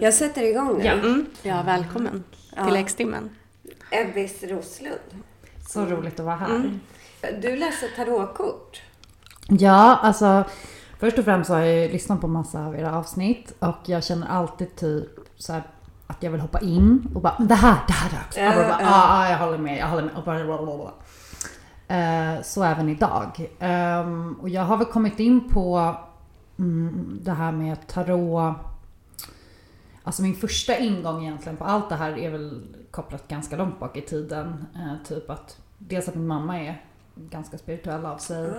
Jag sätter igång nu. Ja, mm. ja välkommen Ja. till X-timmen. Ebbis Roslund. Så roligt att vara här. Mm. Du läser tarotkort. Ja, alltså först och främst har jag ju lyssnat på massa av era avsnitt och jag känner alltid typ så här att jag vill hoppa in och bara "Men det här, det här, också. Och bara, ja, ja, jag håller med, jag håller med. Och bara, bla, bla, bla. Eh, så även idag. Ehm, och jag har väl kommit in på mm, det här med tarot. Alltså min första ingång egentligen på allt det här är väl kopplat ganska långt bak i tiden. Eh, typ att dels att min mamma är ganska spirituell av sig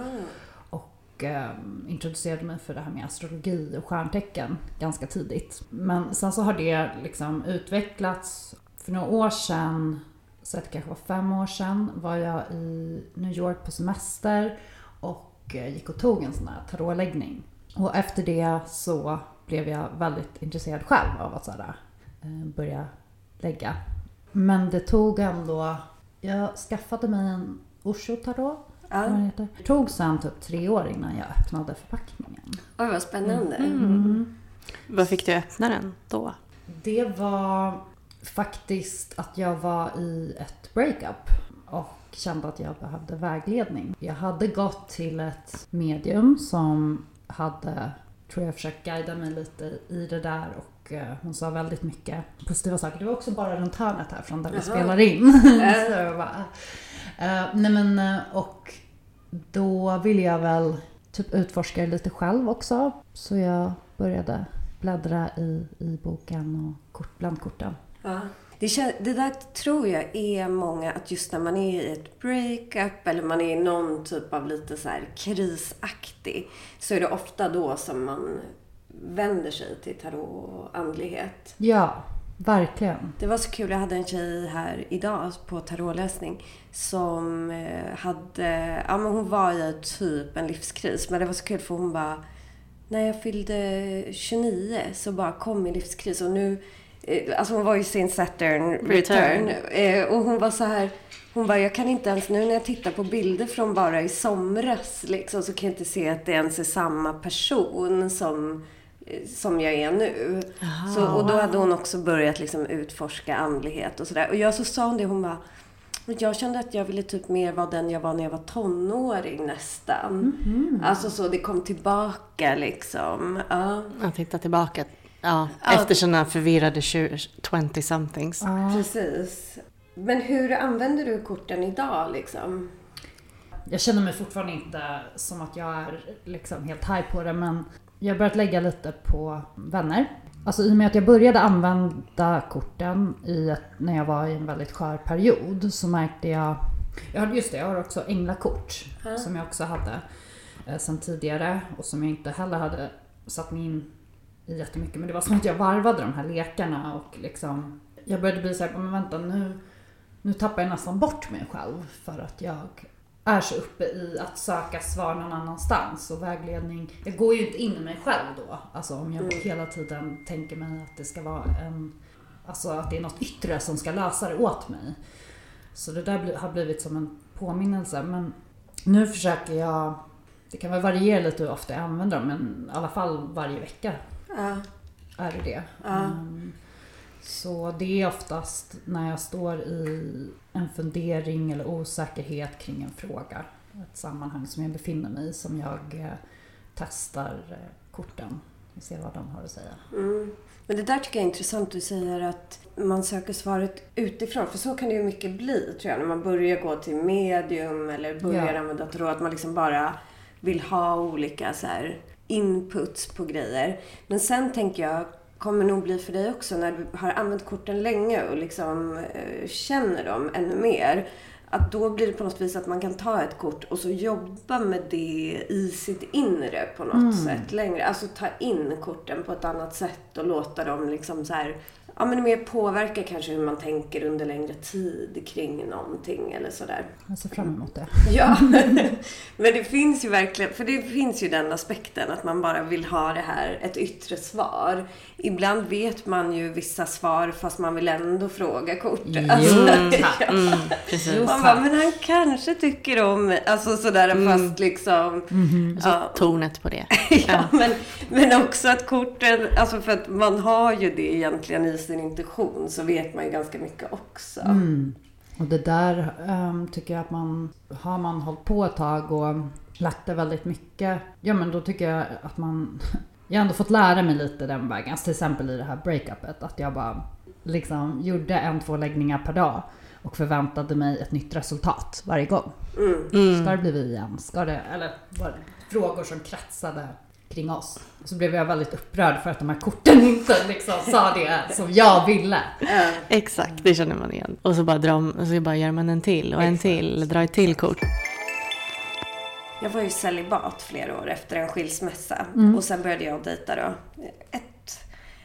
och eh, introducerade mig för det här med astrologi och stjärntecken ganska tidigt. Men sen så har det liksom utvecklats. För några år sedan, så att det kanske var fem år sedan, var jag i New York på semester och eh, gick och tog en sån här tarotläggning. Och efter det så blev jag väldigt intresserad själv av att så här, eh, börja lägga. Men det tog ändå, jag skaffade mig en Osho-tarot Ja. Det tog sen typ tre år innan jag öppnade förpackningen. Oj, vad spännande. Mm. Vad fick du öppna den då? Det var faktiskt att jag var i ett breakup och kände att jag behövde vägledning. Jag hade gått till ett medium som hade, tror jag, försökt guida mig lite i det där och eh, hon sa väldigt mycket positiva saker. Det var också bara runt hörnet här från där vi spelar in. Så jag bara, eh, nej men, eh, och då ville jag väl typ utforska det lite själv också. Så jag började bläddra i, i boken och kort, bland korten. Ja. Det, det där tror jag är många, att just när man är i ett breakup eller man är i någon typ av lite så här krisaktig, så är det ofta då som man vänder sig till tarot och andlighet. Ja, verkligen. Det var så kul, jag hade en tjej här idag på tarotläsning som eh, hade, ja men hon var i typ en livskris. Men det var så kul för hon bara, när jag fyllde 29 så bara kom min livskris och nu, eh, alltså hon var ju sin Saturn return. Return. Eh, och hon var så här, hon bara, jag kan inte ens nu när jag tittar på bilder från bara i somras liksom, så kan jag inte se att det ens är samma person som som jag är nu. Så, och då hade hon också börjat liksom utforska andlighet och sådär. Och jag så sa hon det, hon bara jag kände att jag ville typ mer vara den jag var när jag var tonåring nästan. Alltså så, det kom tillbaka liksom. Ja, Att titta tillbaka. Ja, Ja. efter sådana förvirrade 20-somethings. precis. Men hur använder du korten idag liksom? Jag känner mig fortfarande inte som att jag är liksom helt high på det men jag har börjat lägga lite på vänner. Alltså i och med att jag började använda korten i ett, när jag var i en väldigt skör period så märkte jag... jag hade, just det, jag har också änglakort som jag också hade eh, sen tidigare och som jag inte heller hade satt mig in i jättemycket. Men det var som att jag varvade de här lekarna och liksom... Jag började bli såhär, men vänta nu, nu tappar jag nästan bort mig själv för att jag är så uppe i att söka svar någon annanstans och vägledning. Jag går ju inte in i mig själv då. Alltså om jag hela tiden tänker mig att det ska vara en... Alltså att det är något yttre som ska lösa det åt mig. Så det där har blivit som en påminnelse. Men nu försöker jag... Det kan väl variera lite hur ofta jag använder dem men i alla fall varje vecka Ja, är det det. Ja. Mm. Så det är oftast när jag står i en fundering eller osäkerhet kring en fråga, ett sammanhang som jag befinner mig i, som jag eh, testar eh, korten och ser vad de har att säga. mm. Men det där tycker jag är intressant. Du säger att man söker svaret utifrån. För så kan det ju mycket bli tror jag. När man börjar gå till medium eller börjar Ja. använda tarot. Att man liksom bara vill ha olika så här inputs på grejer. Men sen tänker jag, kommer nog bli för dig också när du har använt korten länge och liksom eh, känner dem ännu mer. Att då blir det på något vis att man kan ta ett kort och så jobba med det i sitt inre på något sätt längre. Alltså ta in korten på ett annat sätt och låta dem liksom så här ja, men mer påverkar kanske hur man tänker under längre tid kring någonting eller sådär. Jag ser fram emot det. Ja, men det finns ju verkligen, för det finns ju den aspekten att man bara vill ha det här, ett yttre svar. Ibland vet man ju vissa svar fast man vill ändå fråga kortet. Alltså, tack. Mm, precis. man bara, men han kanske tycker om mig. Alltså sådär fast liksom... Så Ja. tonet på det. Ja, men, men också att korten, alltså för att man har ju det egentligen i sin intuition så vet man ju ganska mycket också. Mm. Och det där ehm, tycker jag att man, har man hållit på ett tag och lagt det väldigt mycket, ja men då tycker jag att man, jag har ändå fått lära mig lite den vägen. Alltså till exempel i det här breakupet, att jag bara liksom gjorde en, två läggningar per dag och förväntade mig ett nytt resultat varje gång. Mm. Ska det bli vi igen? Ska det, eller var det frågor som kretsade kring oss? Så blev jag väldigt upprörd för att de här korten inte liksom sa det som jag ville. Exakt, det känner man igen. Och så bara, drar, och så bara gör man en till och en till, drar ett till kort. Jag var ju celibat flera år efter en skilsmässa. Och sen började jag dejta då. Ett,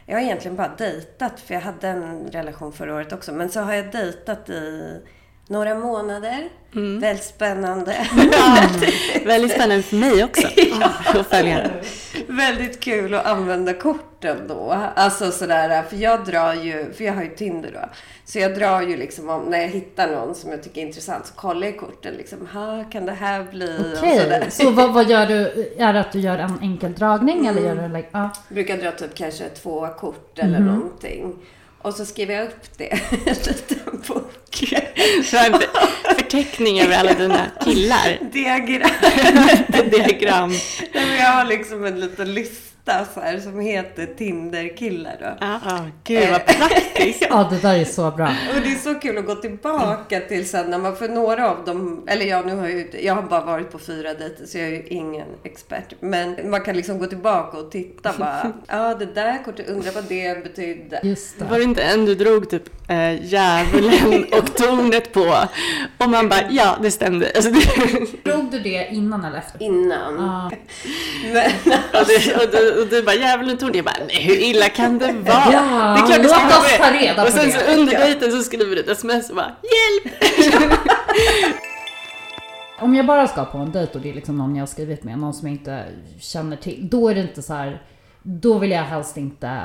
jag har egentligen bara dejtat, för jag hade en relation förra året också. Men så har jag dejtat i några månader. Väldigt spännande. Väldigt spännande för mig också att följa. Väldigt kul att använda korten då. Alltså sådär, för jag drar ju, för jag har ju Tinder då. Så jag drar ju liksom om, när jag hittar någon som jag tycker är intressant så kollar jag korten liksom, ha kan det här bli? Okej, sådär. så vad, vad gör du? Är det att du gör en enkel dragning eller gör du like, ja. brukar dra typ kanske två kort eller Mhm. någonting. Och så skriver jag upp det i en liten bok. Så en förteckning över alla dina killar. Diagram. Diagram. Nej, men jag har liksom en liten lista så här, som heter Tinder-killar då. Ja, ja, gud vad praktiskt. ja, det där är så bra. Och det är så kul att gå tillbaka till sen när man, för några av dem, eller ja, nu har jag ju, jag har bara varit på fyra dejter så jag är ju ingen expert. Men man kan liksom gå tillbaka och titta bara, ja det där kortet, undrar vad det betydde. Just Var det. det inte en du drog typ äh, djävulen och tornet på? Och man bara, ja det stämde. Alltså, det, Drog du det innan eller efter? Innan. Ja. Men, och, du, och, du, och du bara, djävulen och tornet. Jag bara, nej hur illa kan det vara? Ja, det är klart låt ska oss ta reda Och på sen det. så under dejten så skriver du ett sms och bara, hjälp! Om jag bara ska på en dejt och det är liksom någon jag har skrivit med, någon som jag inte känner till. Då är det inte så här. Då vill jag helst inte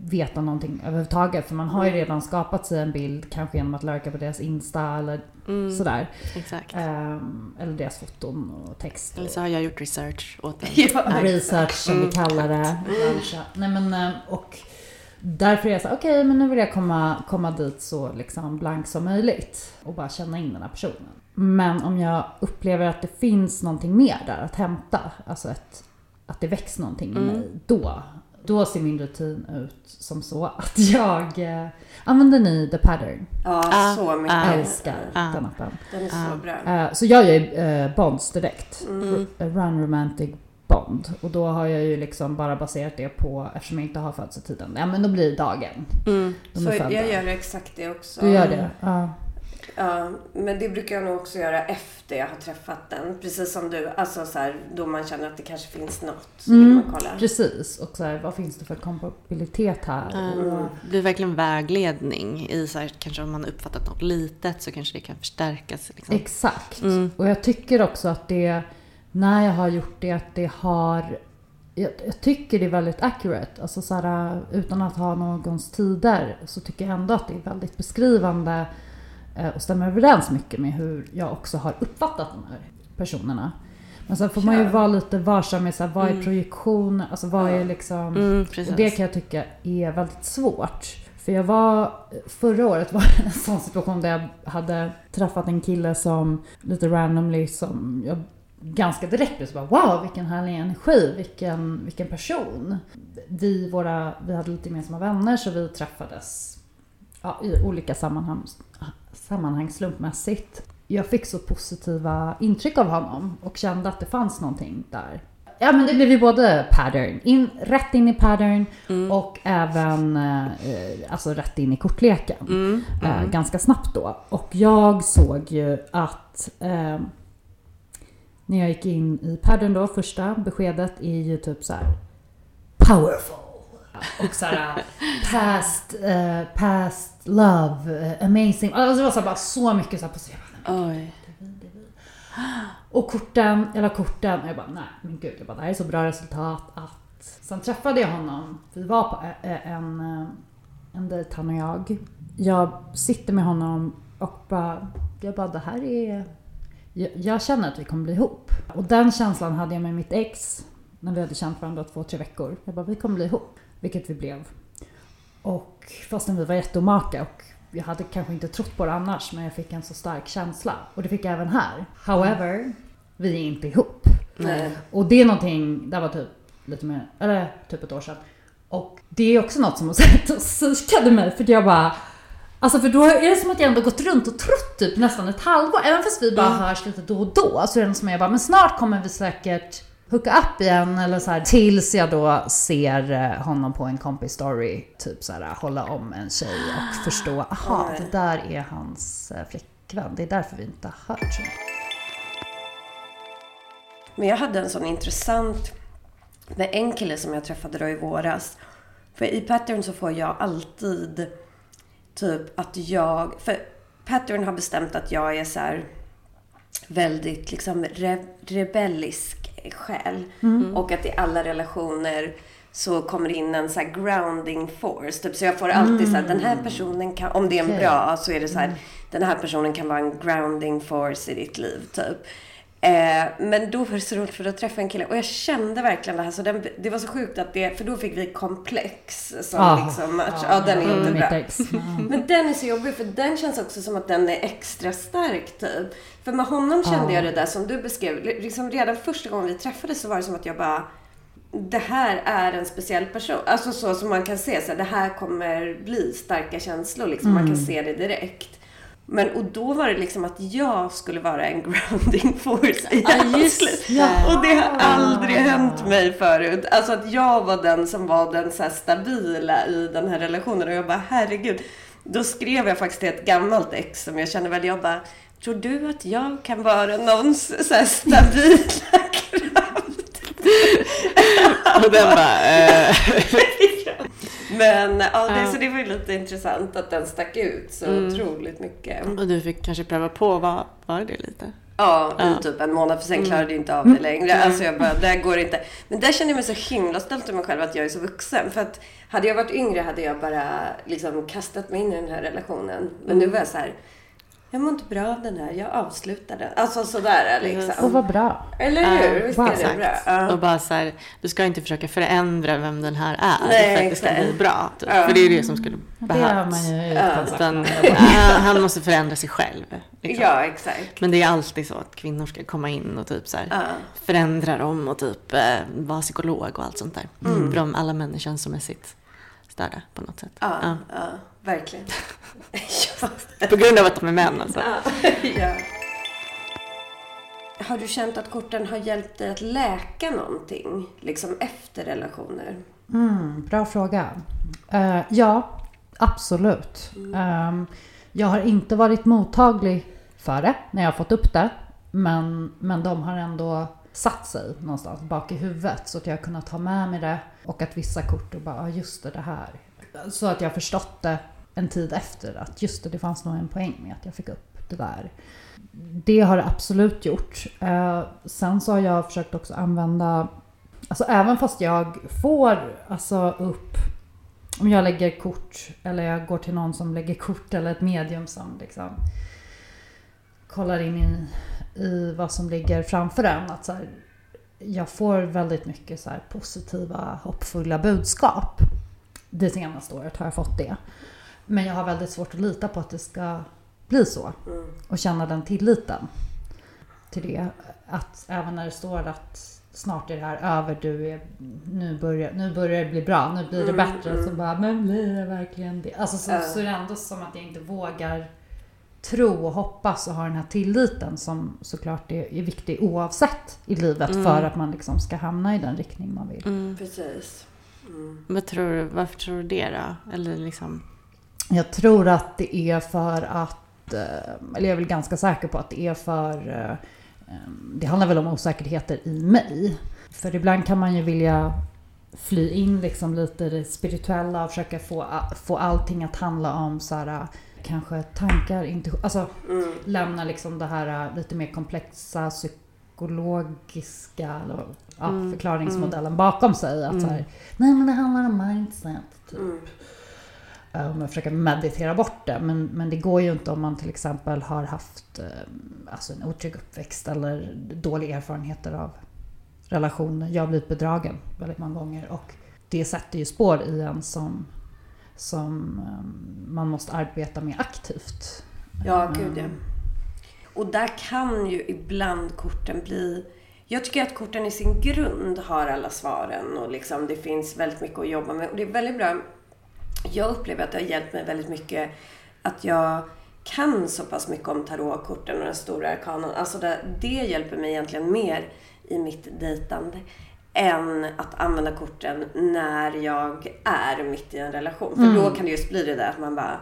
veta någonting överhuvudtaget. För man har ju redan skapat sig en bild, kanske genom att lurka på deras Insta eller Mm, sådär. exakt. Ehm, eller deras foton och text. Eller så har jag gjort research åt dig. ja, research som vi kallar det. Nej men eh, och därför är jag så här, okej men nu vill jag komma, komma dit så liksom blank som möjligt. Och bara känna in den här personen. Men om jag upplever att det finns någonting mer där att hämta, alltså ett, att det väcks någonting i mig, då, då ser min rutin ut som så att jag eh, använder ni the pattern. ja Ah, så mycket. ah. Jag älskar Ah. den appen. Den är så Ah. bra. Eh, så jag gör eh, bonds direkt. Mm. Run romantic bond. Och då har jag ju liksom bara baserat det på, eftersom jag inte har födelsetiden, ja men då blir det dagen. Mm. De Så jag gör exakt det också. Du gör det? Ja. Ja, men det brukar jag nog också göra efter jag har träffat den. Precis som du, alltså så här, då man känner att det kanske finns något. Så Mm, man kolla. Precis. Och så här, vad finns det för kompatibilitet här? Mm. Och, Det blir verkligen vägledning i så här, kanske om man har uppfattat något litet så kanske det kan förstärkas. Liksom. exakt. Mm. Och jag tycker också att det, när jag har gjort det, att det har jag, jag tycker det är väldigt accurate. Alltså så här, utan att ha någons tider så tycker jag ändå att det är väldigt beskrivande och stämmer överens mycket med hur jag också har uppfattat de här personerna. Men sen får man ju vara lite varsam med så här, vad är Mm. projektion, alltså vad är liksom... Mm. Och det kan jag tycka är väldigt svårt. För jag var, förra året var det en sån situation där jag hade träffat en kille som lite randomly som jag ganska direkt blev så bara wow vilken härlig energi, vilken, vilken person. Vi, våra, vi hade lite gemensamma vänner så vi träffades ja, i olika sammanhang, sammanhang slumpmässigt. Jag fick så positiva intryck av honom och kände att det fanns någonting där. Ja men det blev ju både pattern, in, rätt in i pattern Mm. och även eh, alltså rätt in i kortleken. Mm, Eh, mm. ganska snabbt då. Och jag såg ju att eh, när jag gick in i pattern då, första beskedet är ju typ så här powerful. Och så här past, eh, past love, eh, amazing. Alltså det var så här, bara så mycket så här på Oj. Och korten, jag la korten och jag bara nej men gud, jag bara, det här är så bra resultat att... Sen träffade jag honom, vi var på eh, en, en dejt han och jag. Jag sitter med honom och bara, jag bara det här är... Jag, jag känner att vi kommer bli ihop. Och den känslan hade jag med mitt ex när vi hade känt varandra två, tre veckor. Jag bara, vi kommer bli ihop. Vilket vi blev. Och fastän vi var jätteomaka och jag hade kanske inte trott på det annars men jag fick en så stark känsla. Och det fick jag även här. However, vi är inte ihop. Nej. Och det är någonting, det var typ lite mer, eller typ ett år sedan. Och det är också något som har psykade mig för jag bara Alltså för då är det som att jag ändå gått runt och trott typ nästan ett halvår. Även fast vi bara hörs lite då och då så är det som att jag bara, men snart kommer vi säkert hooka upp igen eller så här tills jag då ser eh, honom på en kompis story typ så här hålla om en tjej och förstå, aha det där är hans eh, flickvän. Det är därför vi inte har hört så mycket. Men jag hade en sån intressant med en kille som jag träffade då i våras. För i Pattern så får jag alltid typ att jag... För Pattern har bestämt att jag är så här väldigt liksom re, rebellisk själ. Och att i alla relationer så kommer det in en så grounding force. Typ. Så jag får alltid så här, den här personen kan, om det är en bra, så är det så här, den här personen kan vara en grounding force i ditt liv. Typ. Eh, men då var det så roligt för då träffade jag en kille och jag kände verkligen det här. Så den, det var så sjukt att det, för då fick vi komplex som Ah, liksom match. Ja, den är mm, inte mitt bra. ex. Mm. Men den är så jobbig för den känns också som att den är extra stark typ. För med honom kände Ja. jag det där som du beskrev. Liksom redan första gången vi träffades så var det som att jag bara det här är en speciell person. Alltså så som man kan se, så här, det här kommer bli starka känslor. Liksom. Man kan se det direkt. Men och då var det liksom att jag skulle vara en grounding force i hans just det. Och det har aldrig hänt mig förut. Alltså att jag var den som var den så stabila i den här relationen. Och jag bara, herregud. Då skrev jag faktiskt till ett gammalt ex som jag känner väl, jag bara, tror du att jag kan vara någons så här stabila? Och den bara, eh, Men ja, det, Ja. så det var ju lite intressant att den stack ut så Mm. otroligt mycket. och du fick kanske pröva på, var, var det lite? Ja, Ja. i typ en månad för sen klarade jag inte av det längre. Alltså jag bara, det går inte. Men där känner jag mig så himla stolt över mig själv att jag är så vuxen. För att hade jag varit yngre hade jag bara liksom kastat mig in i den här relationen. Men nu var jag så här, jag mår inte bra av den här, jag avslutar den. Alltså sådär Och liksom. vad bra. Eller hur? Visst wow. är det bra? Ja. Och bara så här, du ska inte försöka förändra vem den här är Nej, för att det ska bli bra. Typ. Ja. För det är det som skulle Det har behövas. man ju Ja, utan han måste förändra sig själv. Liksom. ja, exakt. Men det är alltid så att kvinnor ska komma in och typ så här, Ja. förändra dem och typ eh, vara psykolog och allt sånt där. För de, alla människor är känslomässigt störda på något sätt. Verkligen. På grund av att de är män alltså. ja. Har du känt att korten har hjälpt dig att läka någonting? Liksom efter relationer? Mm, bra fråga. Eh, ja, absolut. Ehm, jag har inte varit mottaglig för det när jag har fått upp det. Men, men de har ändå satt sig någonstans bak i huvudet så att jag har kunnat ta med mig det. Och att vissa kort och bara, ja just det, det här. Så att jag har förstått det en tid efter. Att just det, det fanns nog en poäng med att jag fick upp det där. Det har det absolut gjort. Eh, sen så har jag försökt också använda Alltså även fast jag får alltså upp om jag lägger kort eller jag går till någon som lägger kort eller ett medium som liksom kollar in i, i vad som ligger framför en. Att så här, jag får väldigt mycket så här positiva, hoppfulla budskap. Det senaste året har jag fått det. Men jag har väldigt svårt att lita på att det ska bli så. Och känna den tilliten till det. Att även när det står att snart är det här över, du är, nu, börjar, nu börjar det bli bra, nu blir det bättre. Så bara, men blir det verkligen det? Alltså så, Ja. så är det ändå som att jag inte vågar tro och hoppas och ha den här tilliten som såklart är, är viktig oavsett i livet Mm. för att man liksom ska hamna i den riktning man vill. Mm. Precis. Mm. Vad tror du, varför tror du det då? Eller liksom, Jag tror att det är för att, eh, eller jag är väl ganska säker på att det är för, eh, eh, det handlar väl om osäkerheter i mig. För ibland kan man ju vilja fly in liksom lite i det spirituella och försöka få, få allting att handla om så här, kanske tankar, intuition, alltså Mm. lämna liksom det här lite mer komplexa psykologiska eller, ja, Mm. förklaringsmodellen bakom sig. Att Mm. så här, nej men det handlar om mindset. Typ. Eh, Om jag försöker meditera bort det. Men, men det går ju inte om man till exempel har haft eh, alltså en otrygg uppväxt eller dåliga erfarenheter av relationer. Jag har blivit bedragen väldigt många gånger och det sätter ju spår i en som, som eh, man måste arbeta med aktivt. Ja, gud ja. Och där kan ju ibland korten bli... Jag tycker att korten i sin grund har alla svaren och liksom det finns väldigt mycket att jobba med. Och det är väldigt bra. Jag upplever att det har hjälpt mig väldigt mycket att jag kan så pass mycket om tarotkorten och den stora arkanen. Alltså det, det hjälper mig egentligen mer i mitt dejtande än att använda korten när jag är mitt i en relation. För Mm. då kan det just bli det där att man bara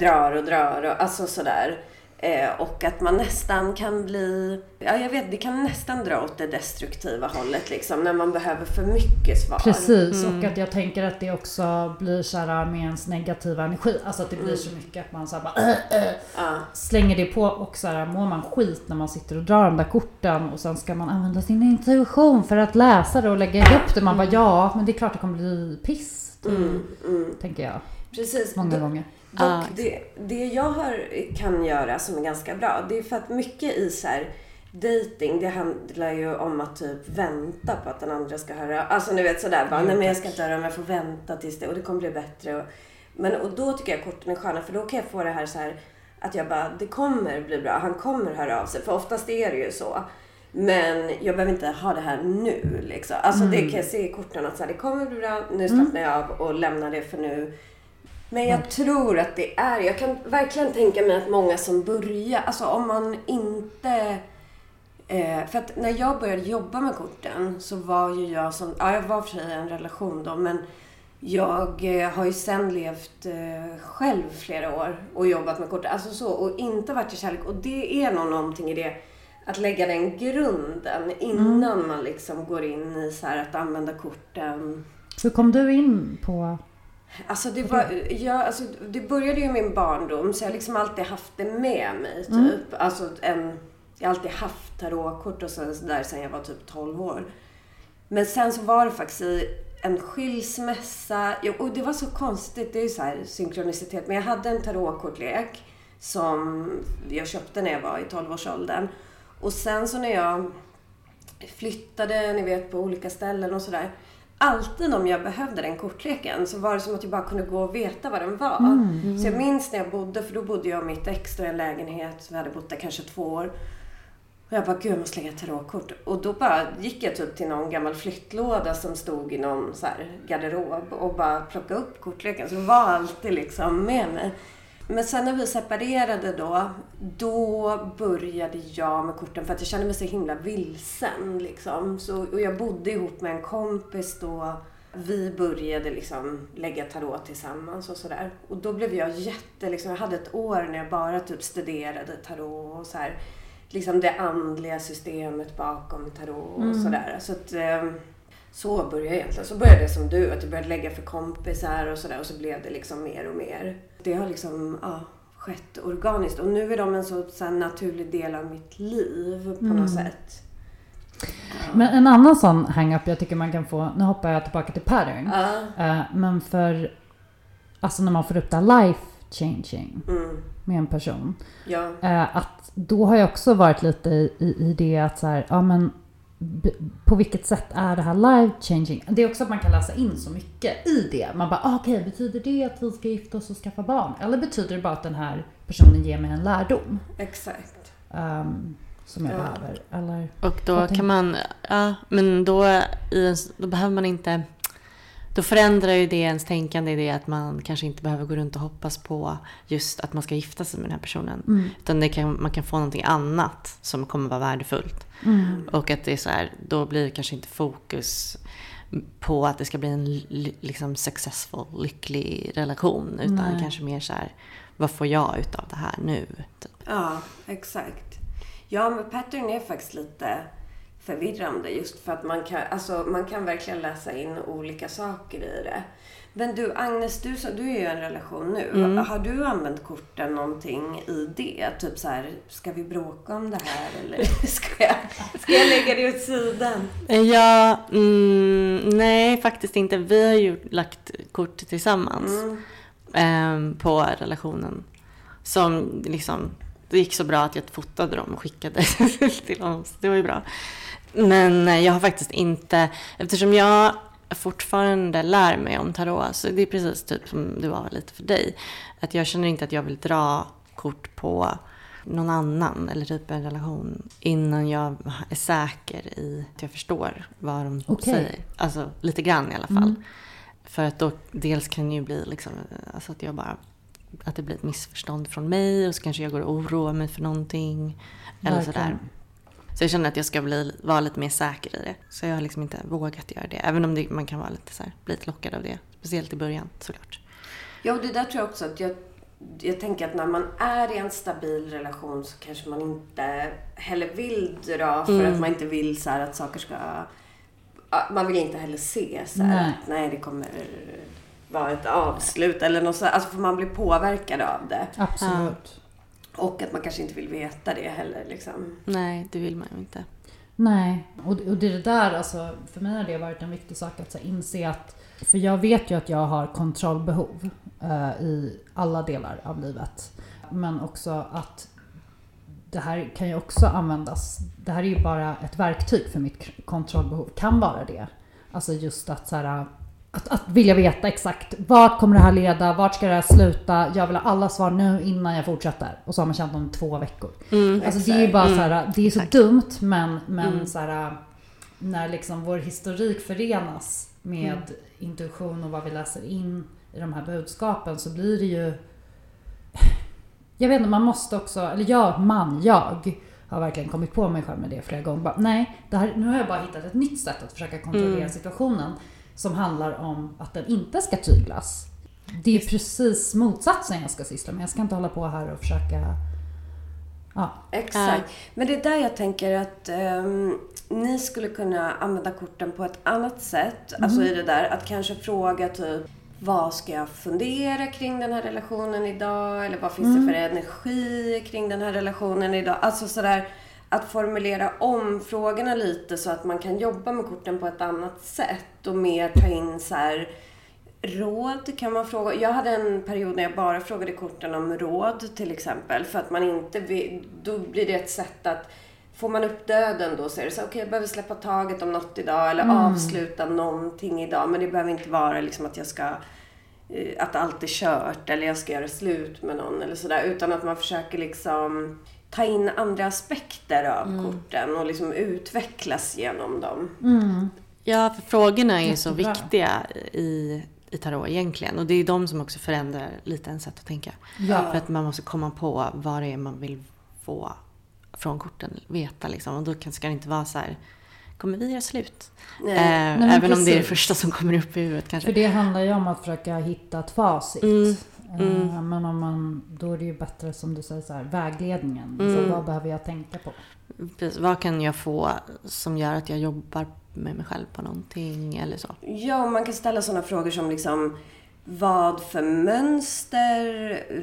drar och drar och alltså sådär. Eh, och att man nästan kan bli, ja jag vet, det kan nästan dra åt det destruktiva hållet liksom när man behöver för mycket svar. Precis, Mm. och att jag tänker att det också blir så här med ens negativa energi. Alltså att det blir så mycket att man så här bara, äh, äh, Ja. slänger det på och så här mår man skit när man sitter och drar de där korten och sen ska man använda sin intuition för att läsa det och lägga ihop det. Man bara ja, men det är klart det kommer bli piss. Typ, Mm, mm. Tänker jag. Precis. Många gånger. Ja, det, det jag har, kan göra som är ganska bra, det är för att mycket i så här dating, det handlar ju om att typ vänta på att den andra ska höra. Alltså ni vet sådär bara, nej men jag ska inte höra om jag får vänta tills det och det kommer bli bättre. Och, men och då tycker jag korten är sköna för då kan jag få det här så här att jag bara, det kommer bli bra, han kommer höra av sig. För oftast är det ju så. Men jag behöver inte ha det här nu liksom. Alltså det kan jag se i korten att så här, det kommer bli bra, nu slappnar jag av och lämnar det för nu. Men jag tror att det är, jag kan verkligen tänka mig att många som börjar, alltså om man inte Eh, för att när jag började jobba med korten så var ju jag som, ja jag var för sig i en relation då men jag eh, har ju sen levt eh, själv flera år och jobbat med korten. Alltså så, och inte varit i kärlek. Och det är nog någonting i det, att lägga den grunden innan man liksom går in i så här att använda korten. Hur kom du in på... Alltså det, var, jag, alltså det började ju i min barndom så jag har liksom alltid haft det med mig. Typ. Mm. Alltså en, jag har alltid haft tarotkort och så, så där sen jag var typ 12 år. Men sen så var det faktiskt i en skilsmässa. Och det var så konstigt, det är ju så här synkronicitet. Men jag hade en tarotkortlek som jag köpte när jag var i 12-årsåldern. Och sen så när jag flyttade, ni vet, på olika ställen och sådär. Alltid om jag behövde den kortleken så var det som att jag bara kunde gå och veta vad den var. Mm. Så jag minns när jag bodde, för då bodde jag och mitt ex i en lägenhet. Vi hade bott där kanske två år. Och jag bara, gud jag måste lägga tarotkort. Och då bara gick jag typ till någon gammal flyttlåda som stod i någon så här garderob och bara plockade upp kortleken. Så det var alltid liksom med mig. Men sen när vi separerade då, då började jag med korten för att jag kände mig så himla vilsen. Liksom. Så, och jag bodde ihop med en kompis då. Vi började liksom lägga tarot tillsammans och sådär. Och då blev jag jätte, liksom, jag hade ett år när jag bara typ studerade tarot och så här. Liksom det andliga systemet bakom tarot och Mm. sådär. Så att, eh, så började jag egentligen. Så började det som du, att jag började lägga för kompisar och sådär och så blev det liksom mer och mer. Det har liksom ja, skett organiskt och nu är de en så, så naturlig del av mitt liv på Mm. något sätt. Men en annan sån hang-up jag tycker man kan få, nu hoppar jag tillbaka till pattern. Eh, men för, alltså när man får upp det life changing Mm. med en person. Ja. Eh, att då har jag också varit lite i, i, i det att så här, ja men på vilket sätt är det här life changing? Det är också att man kan läsa in så mycket i det. Man bara, ah, okej, betyder det att vi ska gifta oss och skaffa barn? Eller betyder det bara att den här personen ger mig en lärdom Exakt. ehm, som jag Ja. behöver? Eller? Och då kan man, ja, men då, i en, då behöver man inte, då förändrar ju det ens tänkande i det att man kanske inte behöver gå runt och hoppas på just att man ska gifta sig med den här personen. Mm. Utan det kan, man kan få någonting annat som kommer vara värdefullt. Mm. Och att det är så här, då blir det kanske inte fokus på att det ska bli en liksom successful, lycklig relation. Utan Nej. kanske mer så här, vad får jag utav det här nu? Typ. Ja, exakt. Ja, men pattern är faktiskt lite förvirrande just för att man kan, alltså, man kan verkligen läsa in olika saker i det. Men du Agnes, du, du är ju i en relation nu. Mm. Har du använt korten någonting i det? Typ så här, ska vi bråka om det här eller ska jag, ska jag lägga det åt sidan? Ja, mm, nej faktiskt inte. Vi har ju lagt kort tillsammans Mm. ehm, på relationen. Som liksom, det gick så bra att jag fotade dem och skickade till honom. Så det var ju bra. Men eh, jag har faktiskt inte, eftersom jag fortfarande lär mig om tarot, så det är precis typ som det var lite för dig. Att jag känner inte att jag vill dra kort på någon annan eller typ en relation innan jag är säker i att jag förstår vad de Okej. säger. Alltså lite grann i alla fall. Mm. För att då dels kan det ju bli liksom, alltså att jag bara att det blir ett missförstånd från mig och så kanske jag går och oroar mig för någonting. Eller Verkligen. sådär. Så jag känner att jag ska bli, vara lite mer säker i det. Så jag har liksom inte vågat göra det. Även om det, man kan vara lite så här, bli lite lockad av det. Speciellt i början såklart. Ja, och det där tror jag också att jag, jag tänker att när man är i en stabil relation så kanske man inte heller vill dra för Mm. att man inte vill så här att saker ska... Man vill inte heller se så här Nej. att nej, det kommer vara ett avslut eller något så här. Alltså för man blir påverkad av det. Absolut. Och att man kanske inte vill veta det heller liksom. Nej, det vill man ju inte. Nej, och, och det är det där, alltså, för mig har det varit en viktig sak att så, inse att, för jag vet ju att jag har kontrollbehov eh, i alla delar av livet. Men också att det här kan ju också användas, det här är ju bara ett verktyg för mitt kontrollbehov, kan vara det. Alltså just att så här, att, att vilja veta exakt vart kommer det här leda, vart ska det här sluta, jag vill ha alla svar nu innan jag fortsätter. Och så har man känt om två veckor. Mm. Alltså det är ju bara Mm. så här, det är så Exakt. dumt men, men Mm. så här, när liksom vår historik förenas med Mm. intuition och vad vi läser in i de här budskapen så blir det ju... Jag vet inte, man måste också, eller jag, man, jag har verkligen kommit på mig själv med det flera gånger. Bara, nej, det här, nu har jag bara hittat ett nytt sätt att försöka kontrollera Mm. situationen som handlar om att den inte ska tyglas. Det är precis motsatsen jag ska syssla med. Jag ska inte hålla på här och försöka... Ja, Exakt. Men det är där jag tänker att ehm, ni skulle kunna använda korten på ett annat sätt. Alltså i det där att kanske fråga typ vad ska jag fundera kring den här relationen idag? Eller vad finns det för energi kring den här relationen idag? Alltså sådär att formulera om frågorna lite så att man kan jobba med korten på ett annat sätt och mer ta in så här Råd kan man fråga. Jag hade en period när jag bara frågade korten om råd till exempel. För att man inte vill, då blir det ett sätt att Får man upp döden då så är det så okej jag behöver släppa taget om något idag eller avsluta någonting idag. Men det behöver inte vara liksom att jag ska eh, att allt är kört eller jag ska göra slut med någon eller sådär. Utan att man försöker liksom ta in andra aspekter av korten och liksom utvecklas genom dem. Ja, för frågorna är ju så viktiga i, i tarot egentligen. Och det är de som också förändrar lite en sätt att tänka. Ja. För att man måste komma på vad det är man vill få från korten. Veta liksom. Och då ska det inte vara så här, kommer vi göra slut? Nej. Eh, men även om det är det precis. första som kommer upp i huvudet kanske. För det handlar ju om att försöka hitta ett facit. Mm. Eh, Men om man, då är det ju bättre som du säger så här, vägledningen. Mm. Så vad behöver jag tänka på? Precis, vad kan jag få som gör att jag jobbar med mig själv på någonting eller så? Ja, och man kan ställa sådana frågor som liksom vad för mönster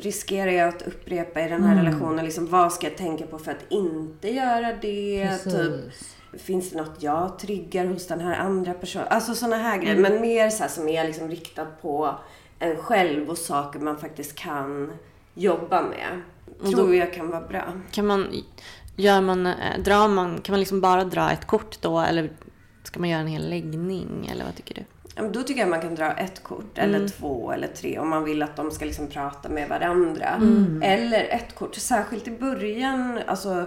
riskerar jag att upprepa i den här Mm. relationen? Liksom, vad ska jag tänka på för att inte göra det? Typ, finns det något jag triggar hos den här andra personen? Alltså sådana här grejer. Mm. Men mer så här som är liksom riktad på en själv och saker man faktiskt kan jobba med. Då- Tror jag kan vara bra. Kan man, gör man, eh, drar man, kan man liksom bara dra ett kort då eller ska man göra en hel läggning eller vad tycker du? Då tycker jag man kan dra ett kort, eller Mm. två eller tre om man vill att de ska liksom prata med varandra. Mm. Eller ett kort, särskilt i början, alltså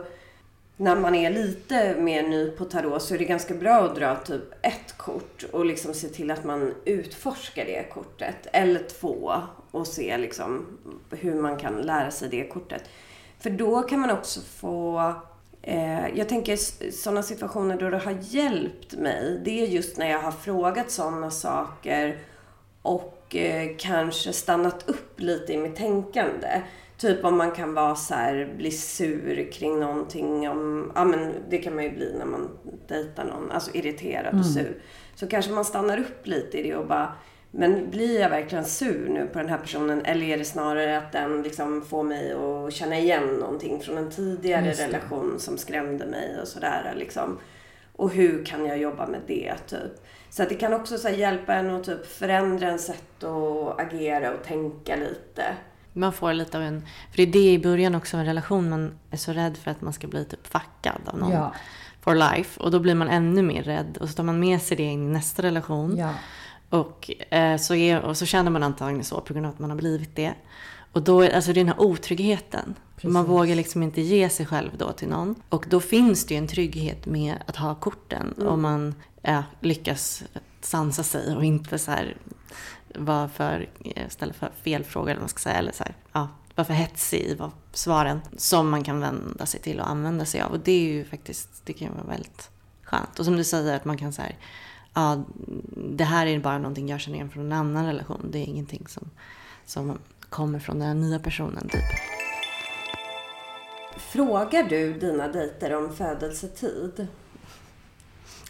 när man är lite mer ny på tarot så är det ganska bra att dra typ ett kort och liksom se till att man utforskar det kortet. Eller två och se liksom hur man kan lära sig det kortet. För då kan man också få Eh, jag tänker sådana situationer då det har hjälpt mig, det är just när jag har frågat sådana saker och eh, kanske stannat upp lite i mitt tänkande. Typ om man kan vara så här, bli sur kring någonting. Om, ja men det kan man ju bli när man dejtar någon. Alltså irriterad och sur. Så kanske man stannar upp lite i det och bara men blir jag verkligen sur nu på den här personen eller är det snarare att den liksom får mig att känna igen någonting från en tidigare relation som skrämde mig och sådär liksom. Och hur kan jag jobba med det typ. Så att det kan också så hjälpa en att typ förändra en sätt att agera och tänka lite. Man får lite av en... För det är det i början också av en relation. Man är så rädd för att man ska bli typ fuckad av någon. Ja. For life. Och då blir man ännu mer rädd. Och så tar man med sig det in i nästa relation. Ja. Och, eh, så är, och så känner man antagligen så på grund av att man har blivit det. Och då är alltså det är den här otryggheten. Man Precis. vågar liksom inte ge sig själv då till någon. Och då finns det ju en trygghet med att ha korten. Om man ja, lyckas sansa sig och inte så här vara för, eh, ställa för fel frågor eller vad man ska säga. Eller så här, ja, var för hetsig i svaren. Som man kan vända sig till och använda sig av. Och det är ju faktiskt, det kan ju vara väldigt skönt. Och som du säger att man kan säga ja, det här är bara någonting jag känner igen från en annan relation. Det är ingenting som, som kommer från den här nya personen typ. Frågar du dina dejter om födelsetid?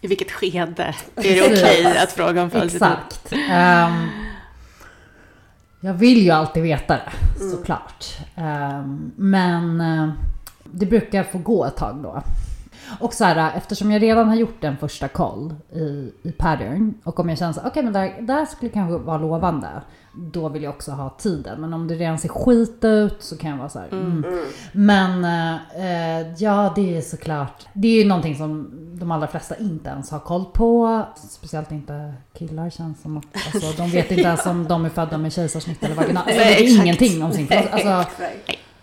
I vilket skede är det okej att fråga om födelsetid? Exakt. Ehm, jag vill ju alltid veta det, såklart. Ehm, men eh, det brukar få gå ett tag då. Och så här, eftersom jag redan har gjort en första koll i, i pattern och om jag känner så okej men där, där skulle kanske vara lovande. Då vill jag också ha tiden. Men om det redan ser skit ut så kan jag vara så här. Mm. Men eh, ja, det är såklart. Det är ju någonting som de allra flesta inte ens har koll på. Speciellt inte killar känns som att alltså, de vet inte ens om de är födda med kejsarsnitt eller vagina. Alltså, de Nej, vet exakt. ingenting om sin kropp. Alltså,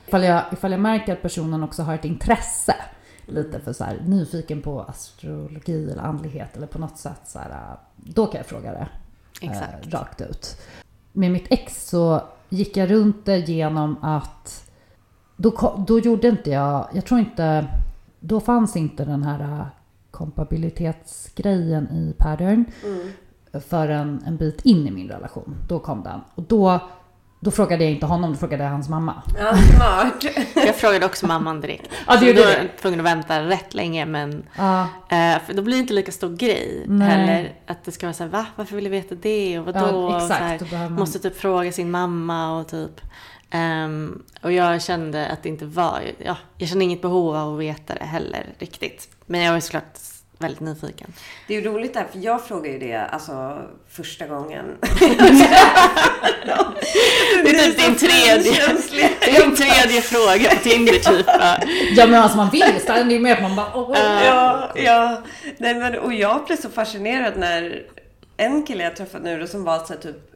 ifall, jag, ifall jag märker att personen också har ett intresse lite för så här, nyfiken på astrologi eller andlighet eller på något sätt så här, då kan jag fråga det Exakt. eh, rakt ut. Med mitt ex så gick jag runt det genom att då, då gjorde inte jag, jag tror inte, då fanns inte den här eh, kompabilitetsgrejen i pattern förrän en bit in i min relation. Då kom den. Och då, då frågade jag inte honom, då frågade jag hans mamma. Ja, smart. Jag frågade också mamman direkt. Ja, Så gjorde då var det. jag tvungen att vänta rätt länge men Ja, eh, för då blir det inte lika stor grej Nej. heller. Att det ska vara så här, va? Varför vill du veta det? Och vadå? Ja, Och exakt. Så här, man- Måste typ fråga sin mamma och typ. Ehm, och jag kände att det inte var, ja, jag kände inget behov av att veta det heller riktigt. Men jag var såklart väldigt nyfiken. Det är ju roligt där, för jag frågar ju det alltså första gången. Det är typ din tredje, din tredje fråga på Tinder typ. Ja. men alltså man vill ju stanna, det är mer att man bara åh. Ja, ja. Nej, men, och jag blev så fascinerad när en kille jag träffat nu då som var så här, typ